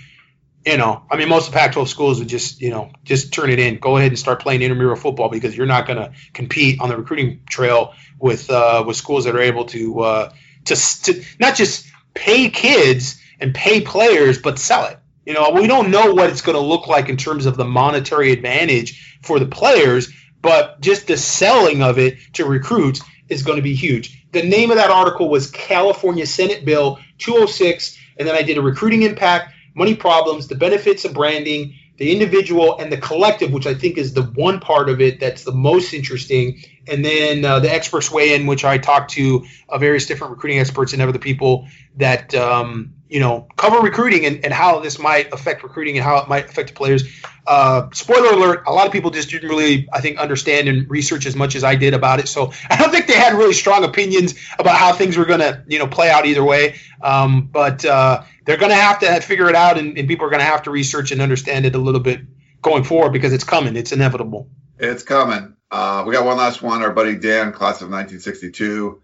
you know, I mean, most of the Pac-12 schools would just, you know, just turn it in. Go ahead and start playing intramural football because you're not going to compete on the recruiting trail with uh, with schools that are able to uh, to to not just pay kids and pay players, but sell it. You know, we don't know what it's going to look like in terms of the monetary advantage for the players, but just the selling of it to recruits is going to be huge. The name of that article was California Senate Bill 206, and then I did a recruiting impact money problems, the benefits of branding, the individual and the collective, which I think is the one part of it that's the most interesting. And then uh, the experts weigh in, which I talked to uh, various different recruiting experts and other people that um, you know cover recruiting and, and how this might affect recruiting and how it might affect players. Uh, spoiler alert: a lot of people just didn't really, I think, understand and research as much as I did about it. So I don't think they had really strong opinions about how things were going to you know play out either way. Um, but uh, they're going to have to figure it out, and, and people are going to have to research and understand it a little bit going forward because it's coming. It's inevitable. It's coming. Uh, we got one last one. Our buddy Dan, class of 1962.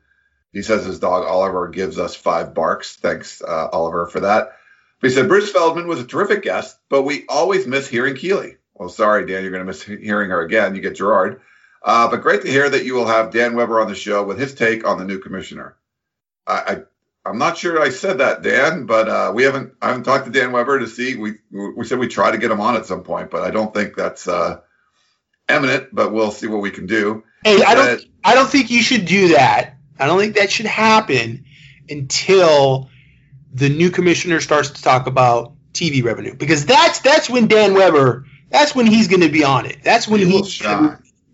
He says his dog Oliver gives us five barks. Thanks, uh, Oliver, for that. But he said Bruce Feldman was a terrific guest, but we always miss hearing Keely. Well, sorry, Dan, you're going to miss hearing her again. You get Gerard. Uh, but great to hear that you will have Dan Weber on the show with his take on the new commissioner. I, I I'm not sure I said that, Dan, but uh, we haven't. I haven't talked to Dan Weber to see. We we said we try to get him on at some point, but I don't think that's uh, eminent. But we'll see what we can do. Hey, I don't. I don't think you should do that. I don't think that should happen until the new commissioner starts to talk about TV revenue, because that's that's when Dan Weber. That's when he's going to be on it. That's when he he's.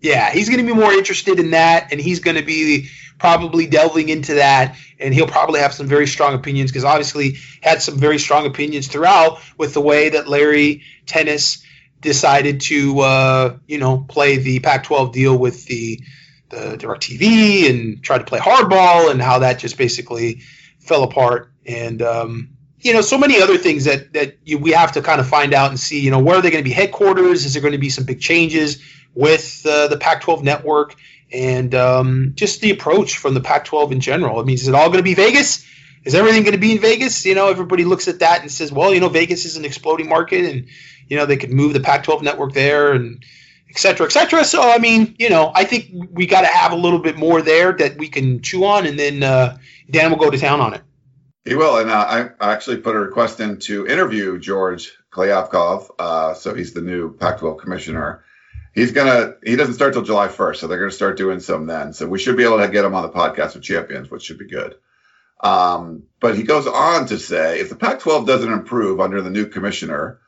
Yeah, he's going to be more interested in that, and he's going to be probably delving into that, and he'll probably have some very strong opinions because obviously had some very strong opinions throughout with the way that Larry Tennis decided to uh, you know play the Pac-12 deal with the the DirecTV and tried to play hardball and how that just basically fell apart and um, you know so many other things that that you, we have to kind of find out and see you know where are they going to be headquarters is there going to be some big changes with uh, the Pac-12 network and um, just the approach from the Pac-12 in general. I mean, is it all going to be Vegas? Is everything going to be in Vegas? You know, everybody looks at that and says, well, you know, Vegas is an exploding market, and you know they could move the Pac-12 network there, and et cetera, et cetera. So, I mean, you know, I think we got to have a little bit more there that we can chew on, and then uh, Dan will go to town on it. He will, and uh, I actually put a request in to interview George Kliavkoff. Uh, so he's the new Pac-12 commissioner he's gonna he doesn't start till July 1st, so they're gonna start doing some then. So we should be able to get him on the podcast with champions, which should be good. Um, but he goes on to say, if the Pac-12 doesn't improve under the new commissioner,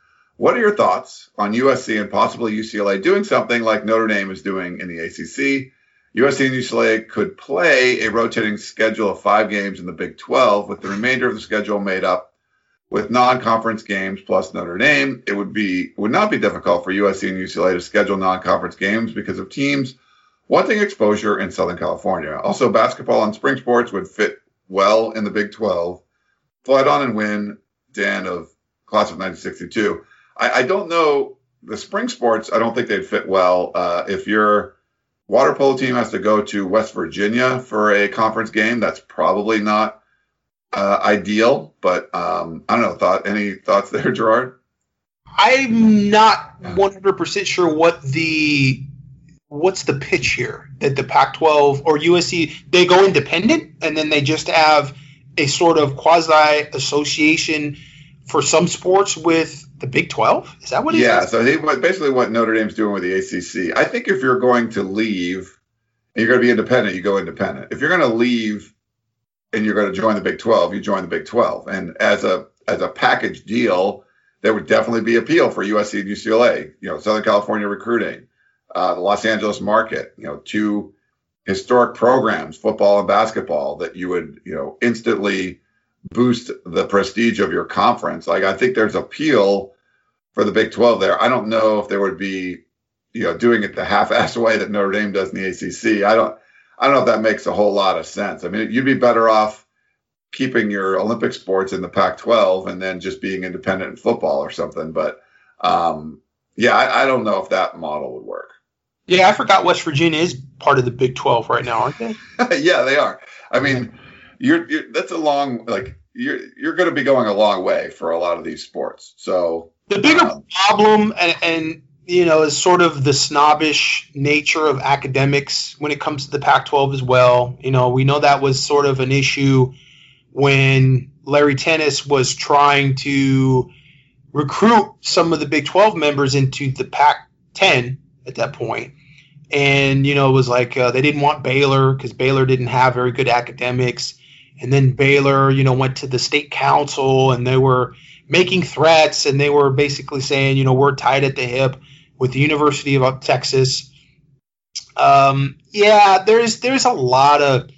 what are your thoughts on USC and possibly UCLA doing something like Notre Dame is doing in the ACC? USC and UCLA could play a rotating schedule of five games in the Big 12, with the remainder of the schedule made up with non-conference games plus Notre Dame, it would be would not be difficult for USC and UCLA to schedule non-conference games because of teams wanting exposure in Southern California. Also, basketball and spring sports would fit well in the Big 12. Fight on and win, Dan of class of 1962. I, I don't know the spring sports. I don't think they'd fit well uh, if your water polo team has to go to West Virginia for a conference game. That's probably not uh, ideal, but um, I don't know. Thought any thoughts there, Gerard? I'm not 100% sure what the what's the pitch here that the Pac-12 or USC they go independent and then they just have a sort of quasi association for some sports with the Big 12. Is that what? He Yeah. So he, basically, what Notre Dame's doing with the ACC. I think if you're going to leave, and you're going to be independent. You go independent. If you're going to leave and you're going to join the Big 12, you join the Big 12. And as a as a package deal, there would definitely be appeal for USC and UCLA. You know, Southern California recruiting, uh, the Los Angeles market. You know, two historic programs, football and basketball, that you would you know instantly boost the prestige of your conference. Like I think there's appeal for the Big 12 there. I don't know if there would be you know, doing it the half-ass way that Notre Dame does in the ACC. I don't, I don't know if that makes a whole lot of sense. I mean, you'd be better off keeping your Olympic sports in the Pac-12 and then just being independent in football or something. But um, yeah, I, I don't know if that model would work. Yeah, I forgot West Virginia is part of the Big 12 right now, aren't they? yeah, they are. I mean, you're, you're that's a long like you're you're going to be going a long way for a lot of these sports. So the bigger um, problem, and, and you know, is sort of the snobbish nature of academics when it comes to the Pac-12 as well. You know, we know that was sort of an issue when Larry Tennis was trying to recruit some of the Big 12 members into the Pac 10 at that point. And, you know, it was like uh, they didn't want Baylor because Baylor didn't have very good academics. And then Baylor, you know, went to the state council and they were making threats and they were basically saying, you know, we're tied at the hip with the University of Texas. Um, yeah, there's there's a lot of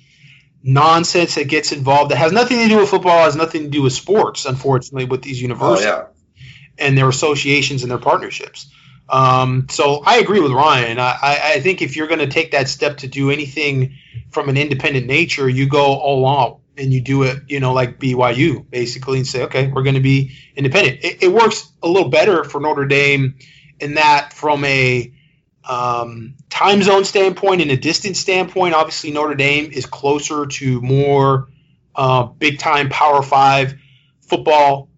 nonsense that gets involved that has nothing to do with football, has nothing to do with sports, unfortunately, with these universities oh, yeah. and their associations and their partnerships. Um, so I agree with Ryan. I, I think if you're going to take that step to do anything from an independent nature, you go all out and you do it, you know, like BYU basically, and say, okay, we're going to be independent. It, it, works a little better for Notre Dame in that from a um, time zone standpoint and a distance standpoint. Obviously, Notre Dame is closer to more uh, big time Power Five football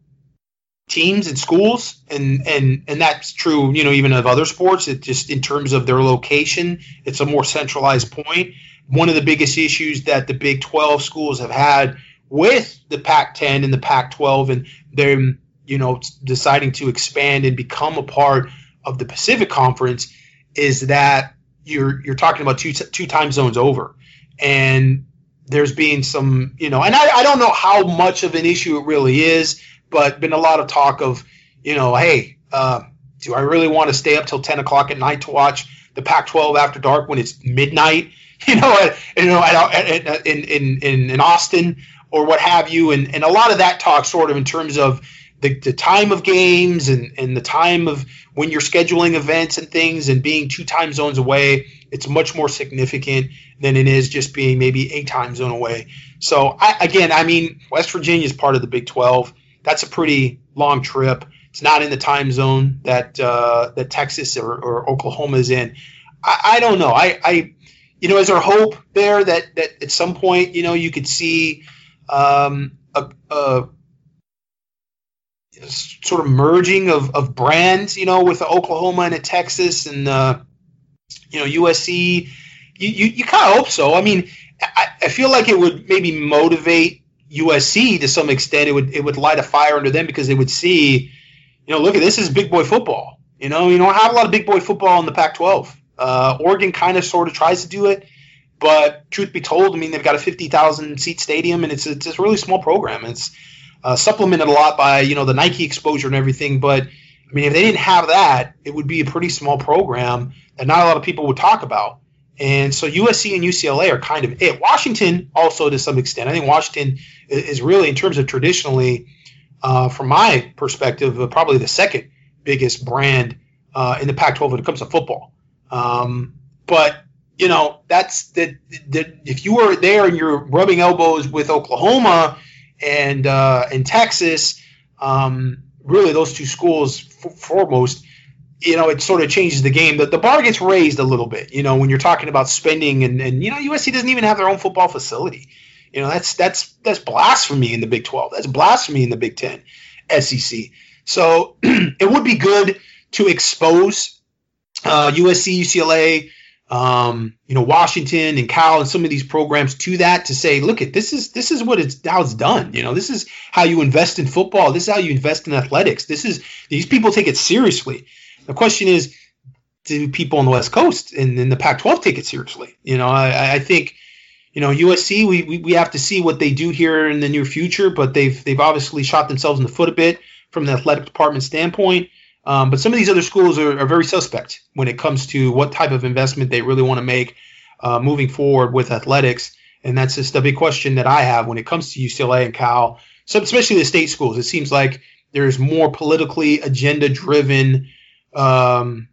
teams and schools and and and that's true you know even of other sports it just in terms of their location it's a more centralized point one of the biggest issues that the big 12 schools have had with the pac 10 and the pac 12 and them you know deciding to expand and become a part of the pacific conference is that you're you're talking about two two time zones over and there's been some you know and I, I don't know how much of an issue it really is but been a lot of talk of, you know, hey, uh, do I really want to stay up till 10 o'clock at night to watch the Pac-12 after dark when it's midnight? You know, at, you know, at, at, in, in in in Austin or what have you, and and a lot of that talk sort of in terms of the, the time of games and, and the time of when you're scheduling events and things and being two time zones away, it's much more significant than it is just being maybe a time zone away. So I, again, I mean, West Virginia is part of the Big 12 that's a pretty long trip. It's not in the time zone that uh, that Texas or, or Oklahoma is in. I, I don't know. I, I, you know, is there hope there that that at some point, you know, you could see um, a, a sort of merging of, of brands, you know, with Oklahoma and Texas and you know USC. You you, you kind of hope so. I mean, I, I feel like it would maybe motivate USC to some extent, it would it would light a fire under them because they would see, you know, look at this is big boy football. You know, you don't have a lot of big boy football in the Pac-12. Uh, Oregon kind of sort of tries to do it, but truth be told, I mean they've got a fifty thousand seat stadium and it's it's a really small program. It's uh, supplemented a lot by you know the Nike exposure and everything, but I mean if they didn't have that, it would be a pretty small program that not a lot of people would talk about. And so USC and UCLA are kind of it. Washington also to some extent. I think Washington is really, in terms of traditionally, uh, from my perspective, uh, probably the second biggest brand uh, in the Pac-12 when it comes to football. Um, but you know, that's that. If you were there and you're rubbing elbows with Oklahoma and uh, and Texas, um, really those two schools f- foremost you know, it sort of changes the game. The, the bar gets raised a little bit, you know, when you're talking about spending and, and you know, USC doesn't even have their own football facility. You know, that's that's that's blasphemy in the Big 12. That's blasphemy in the Big 10, SEC. So it would be good to expose uh, USC, UCLA, um, you know, Washington and Cal and some of these programs to that to say, look at this is this is what it's how it's done. You know, this is how you invest in football. This is how you invest in athletics. This is these people take it seriously. The question is, do people on the West Coast and in the Pac-12 take it seriously? You know, I, I think, you know, USC, we, we, we have to see what they do here in the near future, but they've they've obviously shot themselves in the foot a bit from the athletic department standpoint. Um, but some of these other schools are, are, very suspect when it comes to what type of investment they really want to make uh, moving forward with athletics. And that's just a big question that I have when it comes to UCLA and Cal, so especially the state schools. It seems like there's more politically agenda driven um,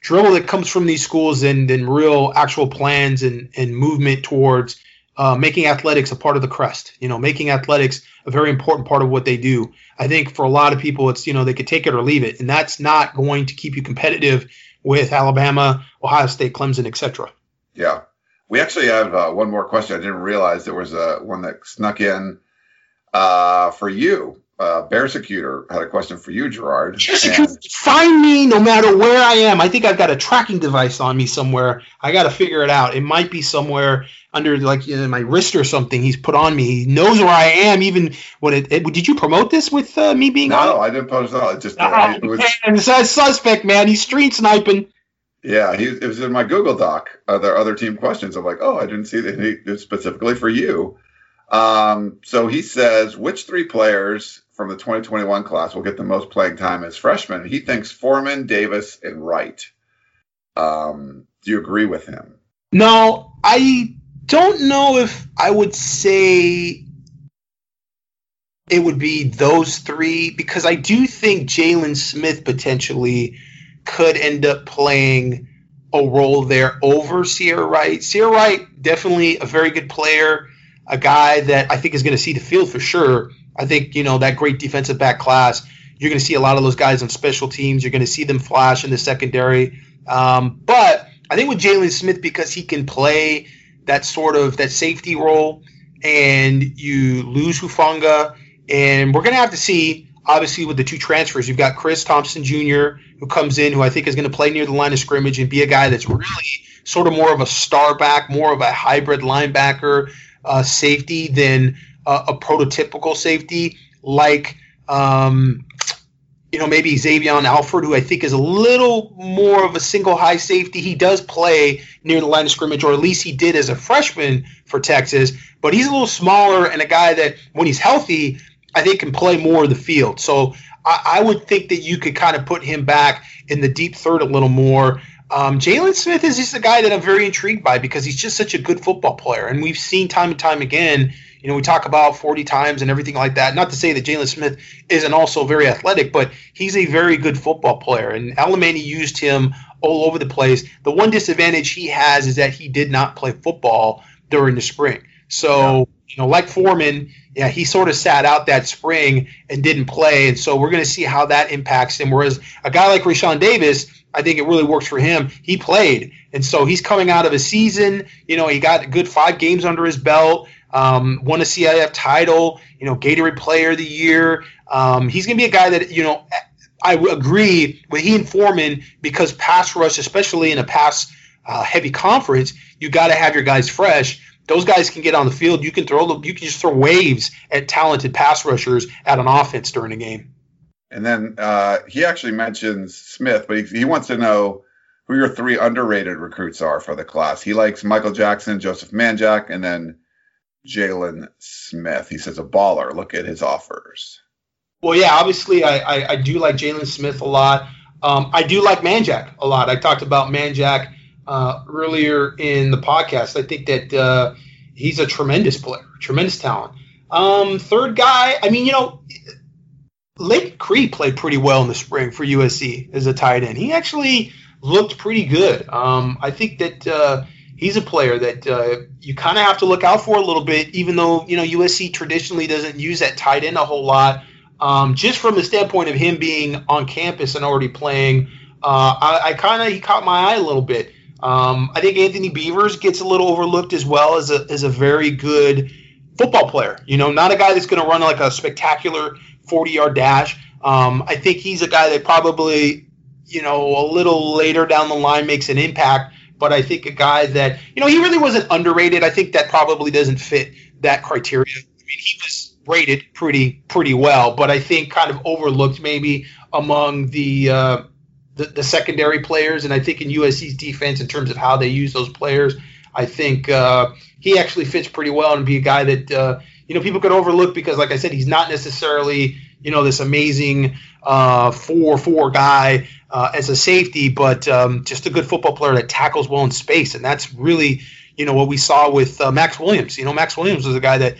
dribble that comes from these schools than than real actual plans and and movement towards uh, making athletics a part of the crest. You know, making athletics a very important part of what they do. I think for a lot of people, it's you know they could take it or leave it, and that's not going to keep you competitive with Alabama, Ohio State, Clemson, etc. Yeah, we actually have uh, one more question. I didn't realize there was a one that snuck in uh, for you uh, Bearsecutor had a question for you, Gerard. And... Find me no matter where I am. I think I've got a tracking device on me somewhere. I got to figure it out. It might be somewhere under like you know, my wrist or something. He's put on me. He knows where I am. Even when it, it did you promote this with uh, me being no, on? No, I didn't post it. It just uh, it was man, it's suspect, man. He's street sniping. Yeah, he, it was in my Google Doc. Uh, there other team questions. I'm like, oh, I didn't see that. Specifically for you. Um, so he says, which three players from the 2021 class will get the most playing time as freshmen? He thinks Foreman, Davis, and Wright. Um, do you agree with him? No, I don't know if I would say it would be those three because I do think Jaylin Smith potentially could end up playing a role there over Ceyair Wright. Ceyair Wright, definitely a very good player a guy that I think is going to see the field for sure. I think, you know, that great defensive back class, you're going to see a lot of those guys on special teams. You're going to see them flash in the secondary. Um, but I think with Jaylin Smith, because he can play that sort of that safety role, and you lose Hufanga, and we're going to have to see. Obviously, with the two transfers, you've got Chris Thompson Jr., who comes in, who I think is going to play near the line of scrimmage and be a guy that's really sort of more of a star back, more of a hybrid linebacker uh, safety than uh, a prototypical safety like um, you know maybe Xavion Alford, who I think is a little more of a single high safety. He does play near the line of scrimmage, or at least he did as a freshman for Texas. But he's a little smaller and a guy that when he's healthy, I think can play more of the field. So I, I would think that you could kind of put him back in the deep third a little more. Um, Jaylin Smith is just a guy that I'm very intrigued by because he's just such a good football player, and we've seen time and time again. You know, we talk about 40 times and everything like that. Not to say that Jaylin Smith isn't also very athletic, but he's a very good football player, and Alemany used him all over the place. The one disadvantage he has is that he did not play football during the spring. So, yeah. you know, like Foreman, yeah, he sort of sat out that spring and didn't play, and so we're going to see how that impacts him. Whereas a guy like Raesjon Davis I think it really works for him. He played, and so he's coming out of a season. You know, he got a good five games under his belt. Um, won a CIF title. You know, Gatorade Player of the Year. Um, he's going to be a guy that you know. I agree with he and Foreman because pass rush, especially in a pass uh, heavy conference, you got to have your guys fresh. Those guys can get on the field. You can throw them. You can just throw waves at talented pass rushers at an offense during a game. And then uh, he actually mentions Smith, but he, he, wants to know who your three underrated recruits are for the class. He likes Michael Jackson, Joseph Manjack, and then Jaylin Smith. He says a baller. Look at his offers. Well, yeah, obviously I, I, I do like Jaylin Smith a lot. Um, I do like Manjack a lot. I talked about Manjack uh, earlier in the podcast. I think that uh, he's a tremendous player, tremendous talent. Um, third guy, I mean, you know, Lake McRee played pretty well in the spring for USC as a tight end. He actually looked pretty good. Um, I think that uh, he's a player that uh, you kind of have to look out for a little bit, even though you know USC traditionally doesn't use that tight end a whole lot. Um, just from the standpoint of him being on campus and already playing, uh, I, I kind of he caught my eye a little bit. Um, I think Anthony Beavers gets a little overlooked as well as a as a very good football player. You know, not a guy that's going to run like a spectacular 40 yard dash. Um, I think he's a guy that probably, you know, a little later down the line makes an impact. But I think a guy that, you know, he really wasn't underrated. I think that probably doesn't fit that criteria. I mean, he was rated pretty pretty well, but I think kind of overlooked maybe among the uh, the, the, secondary players. And I think in USC's defense, in terms of how they use those players, I think uh, he actually fits pretty well and be a guy that uh, you know people could overlook because, like I said, he's not necessarily you know this amazing uh, four four guy uh, as a safety, but um, just a good football player that tackles well in space, and that's really you know what we saw with uh, Max Williams. You know, Max Williams was a guy that I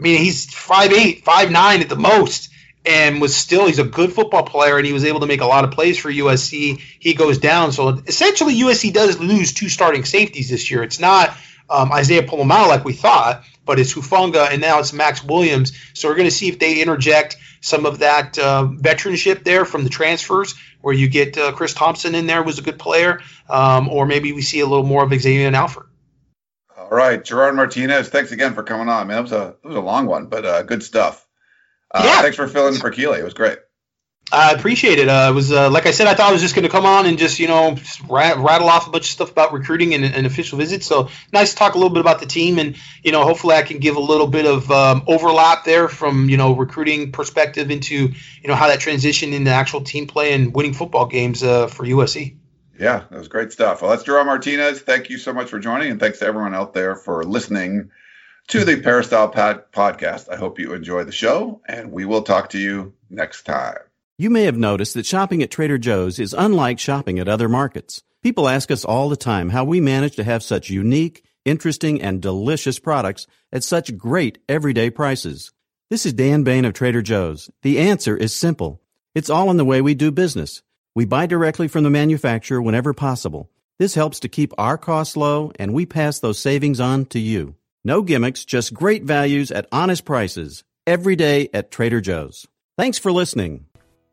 mean he's five eight, five nine at the most, and was still he's a good football player and he was able to make a lot of plays for USC. He goes down, so essentially USC does lose two starting safeties this year. It's not um, Isaiah Pola-Mao like we thought, but it's Hufanga and now it's Max Williams. So we're going to see if they interject some of that uh, veteranship there from the transfers, where you get uh, Chris Thompson in there was a good player, um, or maybe we see a little more of Xavier and Alford. All right, Gerard Martinez, thanks again for coming on, man. It was a it was a long one, but uh, good stuff. Uh, yeah. Thanks for filling in for Keely. It was great. I appreciate it. Uh, it was uh, like I said, I thought I was just going to come on and just you know rattle off a bunch of stuff about recruiting and, and, official visits. So nice to talk a little bit about the team, and you know hopefully I can give a little bit of um, overlap there from you know recruiting perspective into you know how that transitioned into actual team play and winning football games uh, for USC. Yeah, that was great stuff. Well, that's Gerard Martinez. Thank you so much for joining, and thanks to everyone out there for listening to the Peristyle Pad podcast. I hope you enjoy the show, and we will talk to you next time. You may have noticed that shopping at Trader Joe's is unlike shopping at other markets. People ask us all the time how we manage to have such unique, interesting, and delicious products at such great everyday prices. This is Dan Bane of Trader Joe's. The answer is simple. It's all in the way we do business. We buy directly from the manufacturer whenever possible. This helps to keep our costs low, and we pass those savings on to you. No gimmicks, just great values at honest prices. Every day at Trader Joe's. Thanks for listening.